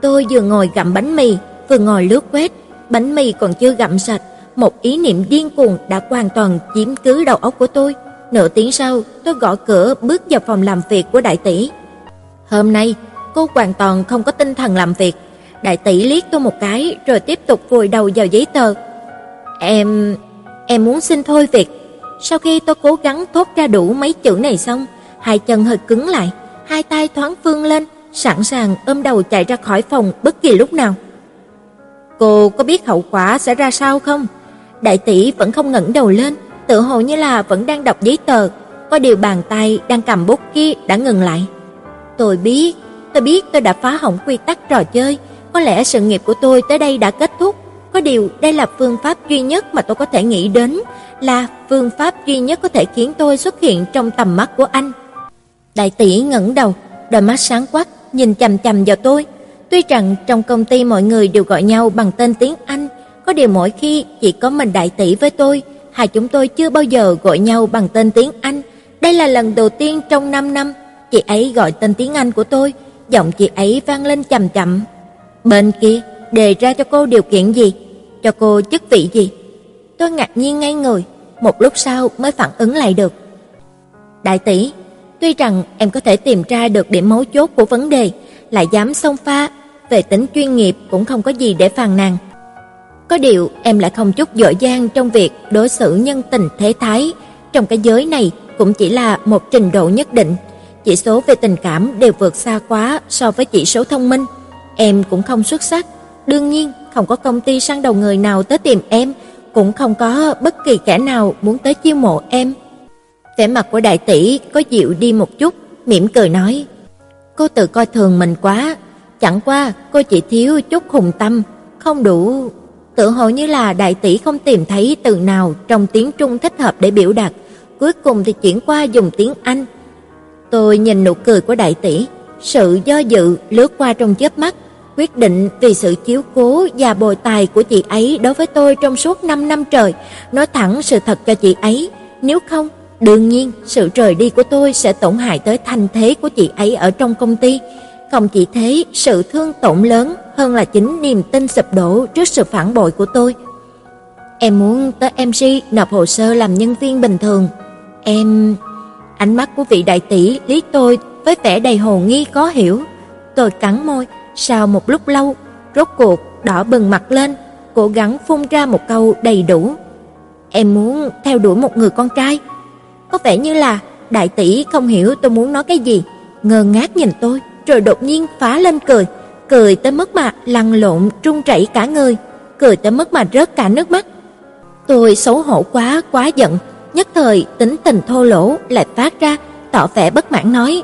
Tôi vừa ngồi gặm bánh mì, vừa ngồi lướt quét, bánh mì còn chưa gặm sạch, một ý niệm điên cuồng đã hoàn toàn chiếm cứ đầu óc của tôi. Nửa tiếng sau, tôi gõ cửa bước vào phòng làm việc của đại tỷ. Hôm nay, cô hoàn toàn không có tinh thần làm việc. Đại tỷ liếc tôi một cái rồi tiếp tục vùi đầu vào giấy tờ. Em... em muốn xin thôi việc. Sau khi tôi cố gắng thốt ra đủ mấy chữ này xong, hai chân hơi cứng lại, hai tay thoáng phương lên, sẵn sàng ôm đầu chạy ra khỏi phòng bất kỳ lúc nào. Cô có biết hậu quả sẽ ra sao không? Đại tỷ vẫn không ngẩng đầu lên, tự hồ như là vẫn đang đọc giấy tờ, có điều bàn tay đang cầm bút kia đã ngừng lại. Tôi biết, tôi biết tôi đã phá hỏng quy tắc trò chơi, có lẽ sự nghiệp của tôi tới đây đã kết thúc, có điều đây là phương pháp duy nhất mà tôi có thể nghĩ đến, là phương pháp duy nhất có thể khiến tôi xuất hiện trong tầm mắt của anh. Đại tỷ ngẩng đầu, đôi mắt sáng quắc nhìn chằm chằm vào tôi. Tuy rằng trong công ty mọi người đều gọi nhau bằng tên tiếng Anh, có điều mỗi khi chỉ có mình đại tỷ với tôi, hai chúng tôi chưa bao giờ gọi nhau bằng tên tiếng Anh. Đây là lần đầu tiên trong 5 năm chị ấy gọi tên tiếng Anh của tôi, giọng chị ấy vang lên chậm chậm. Bên kia đề ra cho cô điều kiện gì, cho cô chức vị gì. Tôi ngạc nhiên ngay người, một lúc sau mới phản ứng lại được. Đại tỷ, tuy rằng em có thể tìm ra được điểm mấu chốt của vấn đề, lại dám xông pha, về tính chuyên nghiệp cũng không có gì để phàn nàn. Có điều em lại không chút dở dang trong việc đối xử nhân tình thế thái, trong cái giới này cũng chỉ là một trình độ nhất định, chỉ số về tình cảm đều vượt xa quá so với chỉ số thông minh. Em cũng không xuất sắc, đương nhiên không có công ty săn đầu người nào tới tìm em, cũng không có bất kỳ kẻ nào muốn tới chiêu mộ em. Vẻ mặt của đại tỷ có dịu đi một chút, mỉm cười nói: "Cô tự coi thường mình quá, chẳng qua cô chỉ thiếu chút hùng tâm, không đủ. Tự hồ như là đại tỷ không tìm thấy từ nào trong tiếng Trung thích hợp để biểu đạt, cuối cùng thì chuyển qua dùng tiếng Anh. Tôi nhìn nụ cười của đại tỷ, sự do dự lướt qua trong chớp mắt, quyết định vì sự chiếu cố và bồi tài của chị ấy đối với tôi trong suốt 5 năm trời, nói thẳng sự thật cho chị ấy, nếu không, đương nhiên sự rời đi của tôi sẽ tổn hại tới thanh thế của chị ấy ở trong công ty. Không chỉ thế, sự thương tổn lớn hơn là chính niềm tin sụp đổ trước sự phản bội của tôi. Em muốn tới MC nộp hồ sơ làm nhân viên bình thường. Em Ánh mắt của vị đại tỷ lý tôi với vẻ đầy hồ nghi khó hiểu. Tôi cắn môi, sau một lúc lâu, rốt cuộc đỏ bừng mặt lên, cố gắng phun ra một câu đầy đủ. Em muốn theo đuổi một người con trai. Có vẻ như là đại tỷ không hiểu tôi muốn nói cái gì, ngơ ngác nhìn tôi, rồi đột nhiên phá lên cười, cười tới mức mà lăn lộn trung chảy cả người, cười tới mức mà rớt cả nước mắt. Tôi xấu hổ quá, quá giận, nhất thời tính tình thô lỗ lại phát ra, tỏ vẻ bất mãn nói: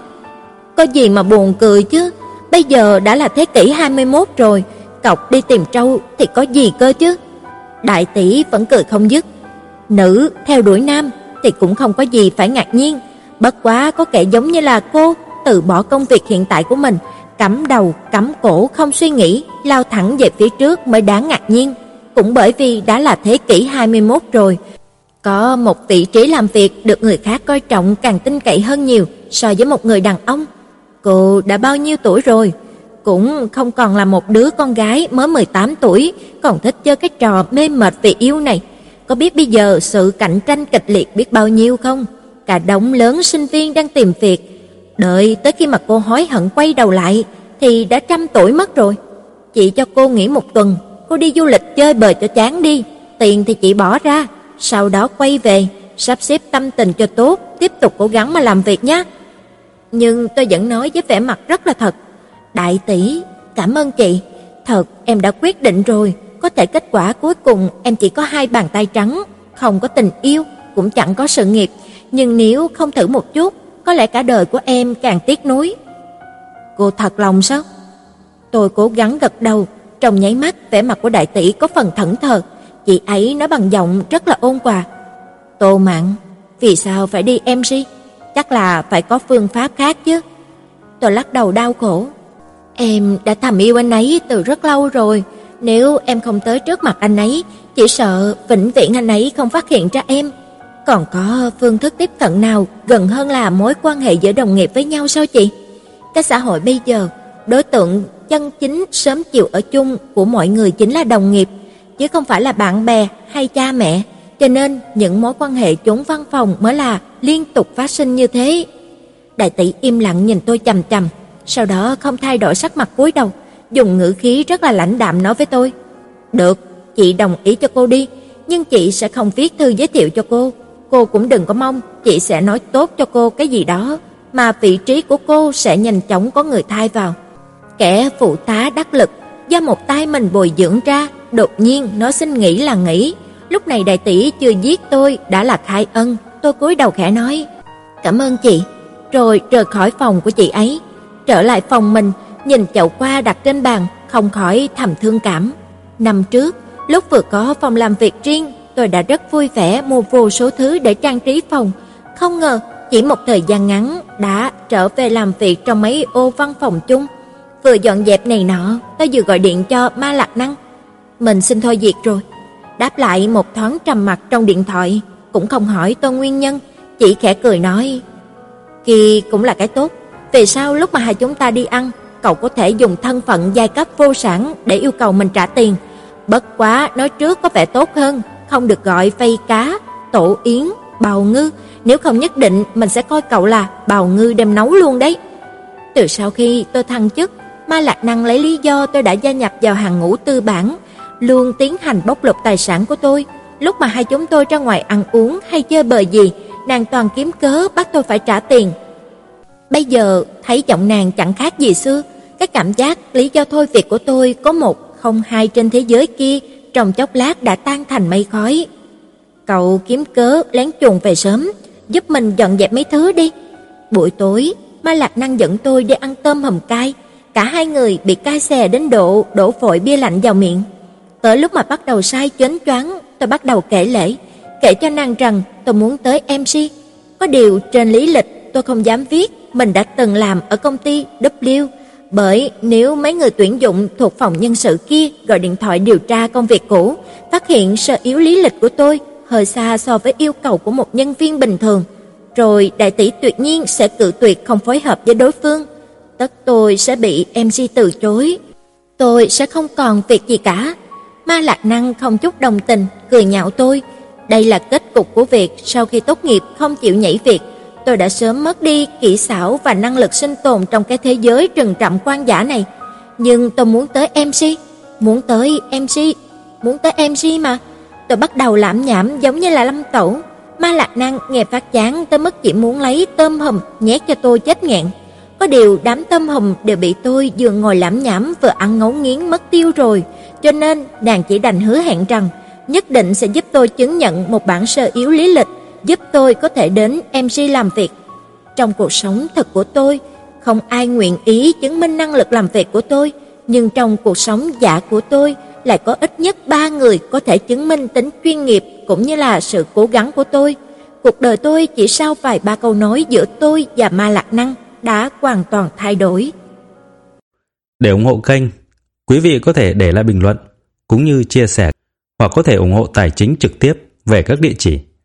"Có gì mà buồn cười chứ, bây giờ đã là thế kỷ 21 rồi, cọc đi tìm trâu thì có gì cơ chứ?" Đại tỷ vẫn cười không dứt. Nữ theo đuổi nam thì cũng không có gì phải ngạc nhiên, bất quá có kẻ giống như là cô từ bỏ công việc hiện tại của mình, cắm đầu, cắm cổ không suy nghĩ, lao thẳng về phía trước mới đáng ngạc nhiên. Cũng bởi vì đã là thế kỷ 21 rồi, có một vị trí làm việc được người khác coi trọng càng tin cậy hơn nhiều so với một người đàn ông. Cô đã bao nhiêu tuổi rồi? Cũng không còn là một đứa con gái mới 18 tuổi, còn thích chơi cái trò mê mệt vì yêu này. Có biết bây giờ sự cạnh tranh kịch liệt biết bao nhiêu không? Cả đống lớn sinh viên đang tìm việc. Đợi tới khi mà cô hối hận quay đầu lại thì đã trăm tuổi mất rồi. Chị cho cô nghỉ một tuần, cô đi du lịch chơi bời cho chán đi, tiền thì chị bỏ ra, sau đó quay về, sắp xếp tâm tình cho tốt, tiếp tục cố gắng mà làm việc nhé. Nhưng tôi vẫn nói với vẻ mặt rất là thật. Đại tỷ, cảm ơn chị. Thật, em đã quyết định rồi, có thể kết quả cuối cùng em chỉ có hai bàn tay trắng, không có tình yêu, cũng chẳng có sự nghiệp, nhưng nếu không thử một chút, có lẽ cả đời của em càng tiếc nuối. Cô thật lòng sao? Tôi cố gắng gật đầu, trong nháy mắt vẻ mặt của đại tỷ có phần thẫn thờ, Chị ấy nói bằng giọng rất là ôn hòa. Tô Mạn, vì sao phải đi em MC? Chắc là phải có phương pháp khác chứ. Tôi lắc đầu đau khổ. Em đã thầm yêu anh ấy từ rất lâu rồi. Nếu em không tới trước mặt anh ấy, chỉ sợ vĩnh viễn anh ấy không phát hiện ra em. Còn có phương thức tiếp cận nào gần hơn là mối quan hệ giữa đồng nghiệp với nhau sao chị? Cái xã hội bây giờ, đối tượng chân chính sớm chịu ở chung của mọi người chính là đồng nghiệp chứ không phải là bạn bè hay cha mẹ, cho nên những mối quan hệ chốn văn phòng mới là liên tục phát sinh như thế. Đại tỷ im lặng nhìn tôi chầm chầm, sau đó không thay đổi sắc mặt cúi đầu, dùng ngữ khí rất là lãnh đạm nói với tôi: "Được, chị đồng ý cho cô đi, nhưng chị sẽ không viết thư giới thiệu cho cô. Cô cũng đừng có mong chị sẽ nói tốt cho cô cái gì đó, mà vị trí của cô sẽ nhanh chóng có người thay vào." Kẻ phụ tá đắc lực do một tay mình bồi dưỡng ra Đột nhiên nó xin nghỉ là nghỉ. Lúc này đại tỷ chưa giết tôi đã là khai ân, tôi cúi đầu khẽ nói: "Cảm ơn chị." Rồi rời khỏi phòng của chị ấy, trở lại phòng mình, nhìn chậu hoa đặt trên bàn, không khỏi thầm thương cảm. Năm trước, lúc vừa có phòng làm việc riêng, tôi đã rất vui vẻ mua vô số thứ để trang trí phòng, không ngờ chỉ một thời gian ngắn đã trở về làm việc trong mấy ô văn phòng chung. Vừa dọn dẹp này nọ, tôi vừa gọi điện cho Ma Lạc Năng, mình xin thôi việc rồi. Đáp lại một thoáng trầm mặc trong điện thoại, cũng không hỏi tôi nguyên nhân, chỉ khẽ cười nói: "Kỳ cũng là cái tốt, về sau lúc mà hai chúng ta đi ăn, cậu có thể dùng thân phận giai cấp vô sản để yêu cầu mình trả tiền. Bất quá nói trước có vẻ tốt hơn, không được gọi vây cá, tổ yến, bào ngư, nếu không nhất định mình sẽ coi cậu là bào ngư đem nấu luôn đấy." Từ sau khi tôi thăng chức, ma Lạc Năng lấy lý do tôi đã gia nhập vào hàng ngũ tư bản, luôn tiến hành bóc lột tài sản của tôi. Lúc mà hai chúng tôi ra ngoài ăn uống hay chơi bời gì, nàng toàn kiếm cớ bắt tôi phải trả tiền. Bây giờ thấy giọng nàng chẳng khác gì xưa, cái cảm giác lý do thôi việc của tôi có một không hai trên thế giới kia trong chốc lát đã tan thành mây khói. Cậu kiếm cớ lén chuồn về sớm, giúp mình dọn dẹp mấy thứ đi. Buổi tối, ma Lạc Năng dẫn tôi đi ăn tôm hầm cay, cả hai người bị cay xè đến độ đổ phổi bia lạnh vào miệng. Tới lúc mà bắt đầu sai chến choáng, tôi bắt đầu kể lễ, kể cho nàng rằng tôi muốn tới MC. Có điều trên lý lịch tôi không dám viết mình đã từng làm ở công ty W, bởi nếu mấy người tuyển dụng thuộc phòng nhân sự kia gọi điện thoại điều tra công việc cũ, phát hiện sơ yếu lý lịch của tôi hơi xa so với yêu cầu của một nhân viên bình thường, rồi đại tỷ tuyệt nhiên sẽ cự tuyệt không phối hợp với đối phương. Tất tôi sẽ bị MC từ chối. Tôi sẽ không còn việc gì cả. Ma Lạc Năng không chút đồng tình, cười nhạo tôi. Đây là kết cục của việc sau khi tốt nghiệp không chịu nhảy việc. Tôi đã sớm mất đi kỹ xảo và năng lực sinh tồn trong cái thế giới trừng trầm quan giả này. Nhưng tôi muốn tới MC, muốn tới MC, muốn tới MC mà. Tôi bắt đầu lãm nhảm giống như là Lâm Tẩu. Ma Lạc Năng nghe phát chán tới mức chỉ muốn lấy tôm hùm nhét cho tôi chết nghẹn. Có điều đám tôm hùm đều bị tôi vừa ngồi lãm nhảm vừa ăn ngấu nghiến mất tiêu rồi, cho nên nàng chỉ đành hứa hẹn rằng nhất định sẽ giúp tôi chứng nhận một bản sơ yếu lý lịch, giúp tôi có thể đến MC làm việc. Trong cuộc sống thật của tôi, không ai nguyện ý chứng minh năng lực làm việc của tôi, nhưng trong cuộc sống giả của tôi lại có ít nhất ba người có thể chứng minh tính chuyên nghiệp cũng như là sự cố gắng của tôi. Cuộc đời tôi chỉ sau vài ba câu nói giữa tôi và Ma Lạc Năng đã hoàn toàn thay đổi. Để ủng hộ kênh, quý vị có thể để lại bình luận cũng như chia sẻ hoặc có thể ủng hộ tài chính trực tiếp về các địa chỉ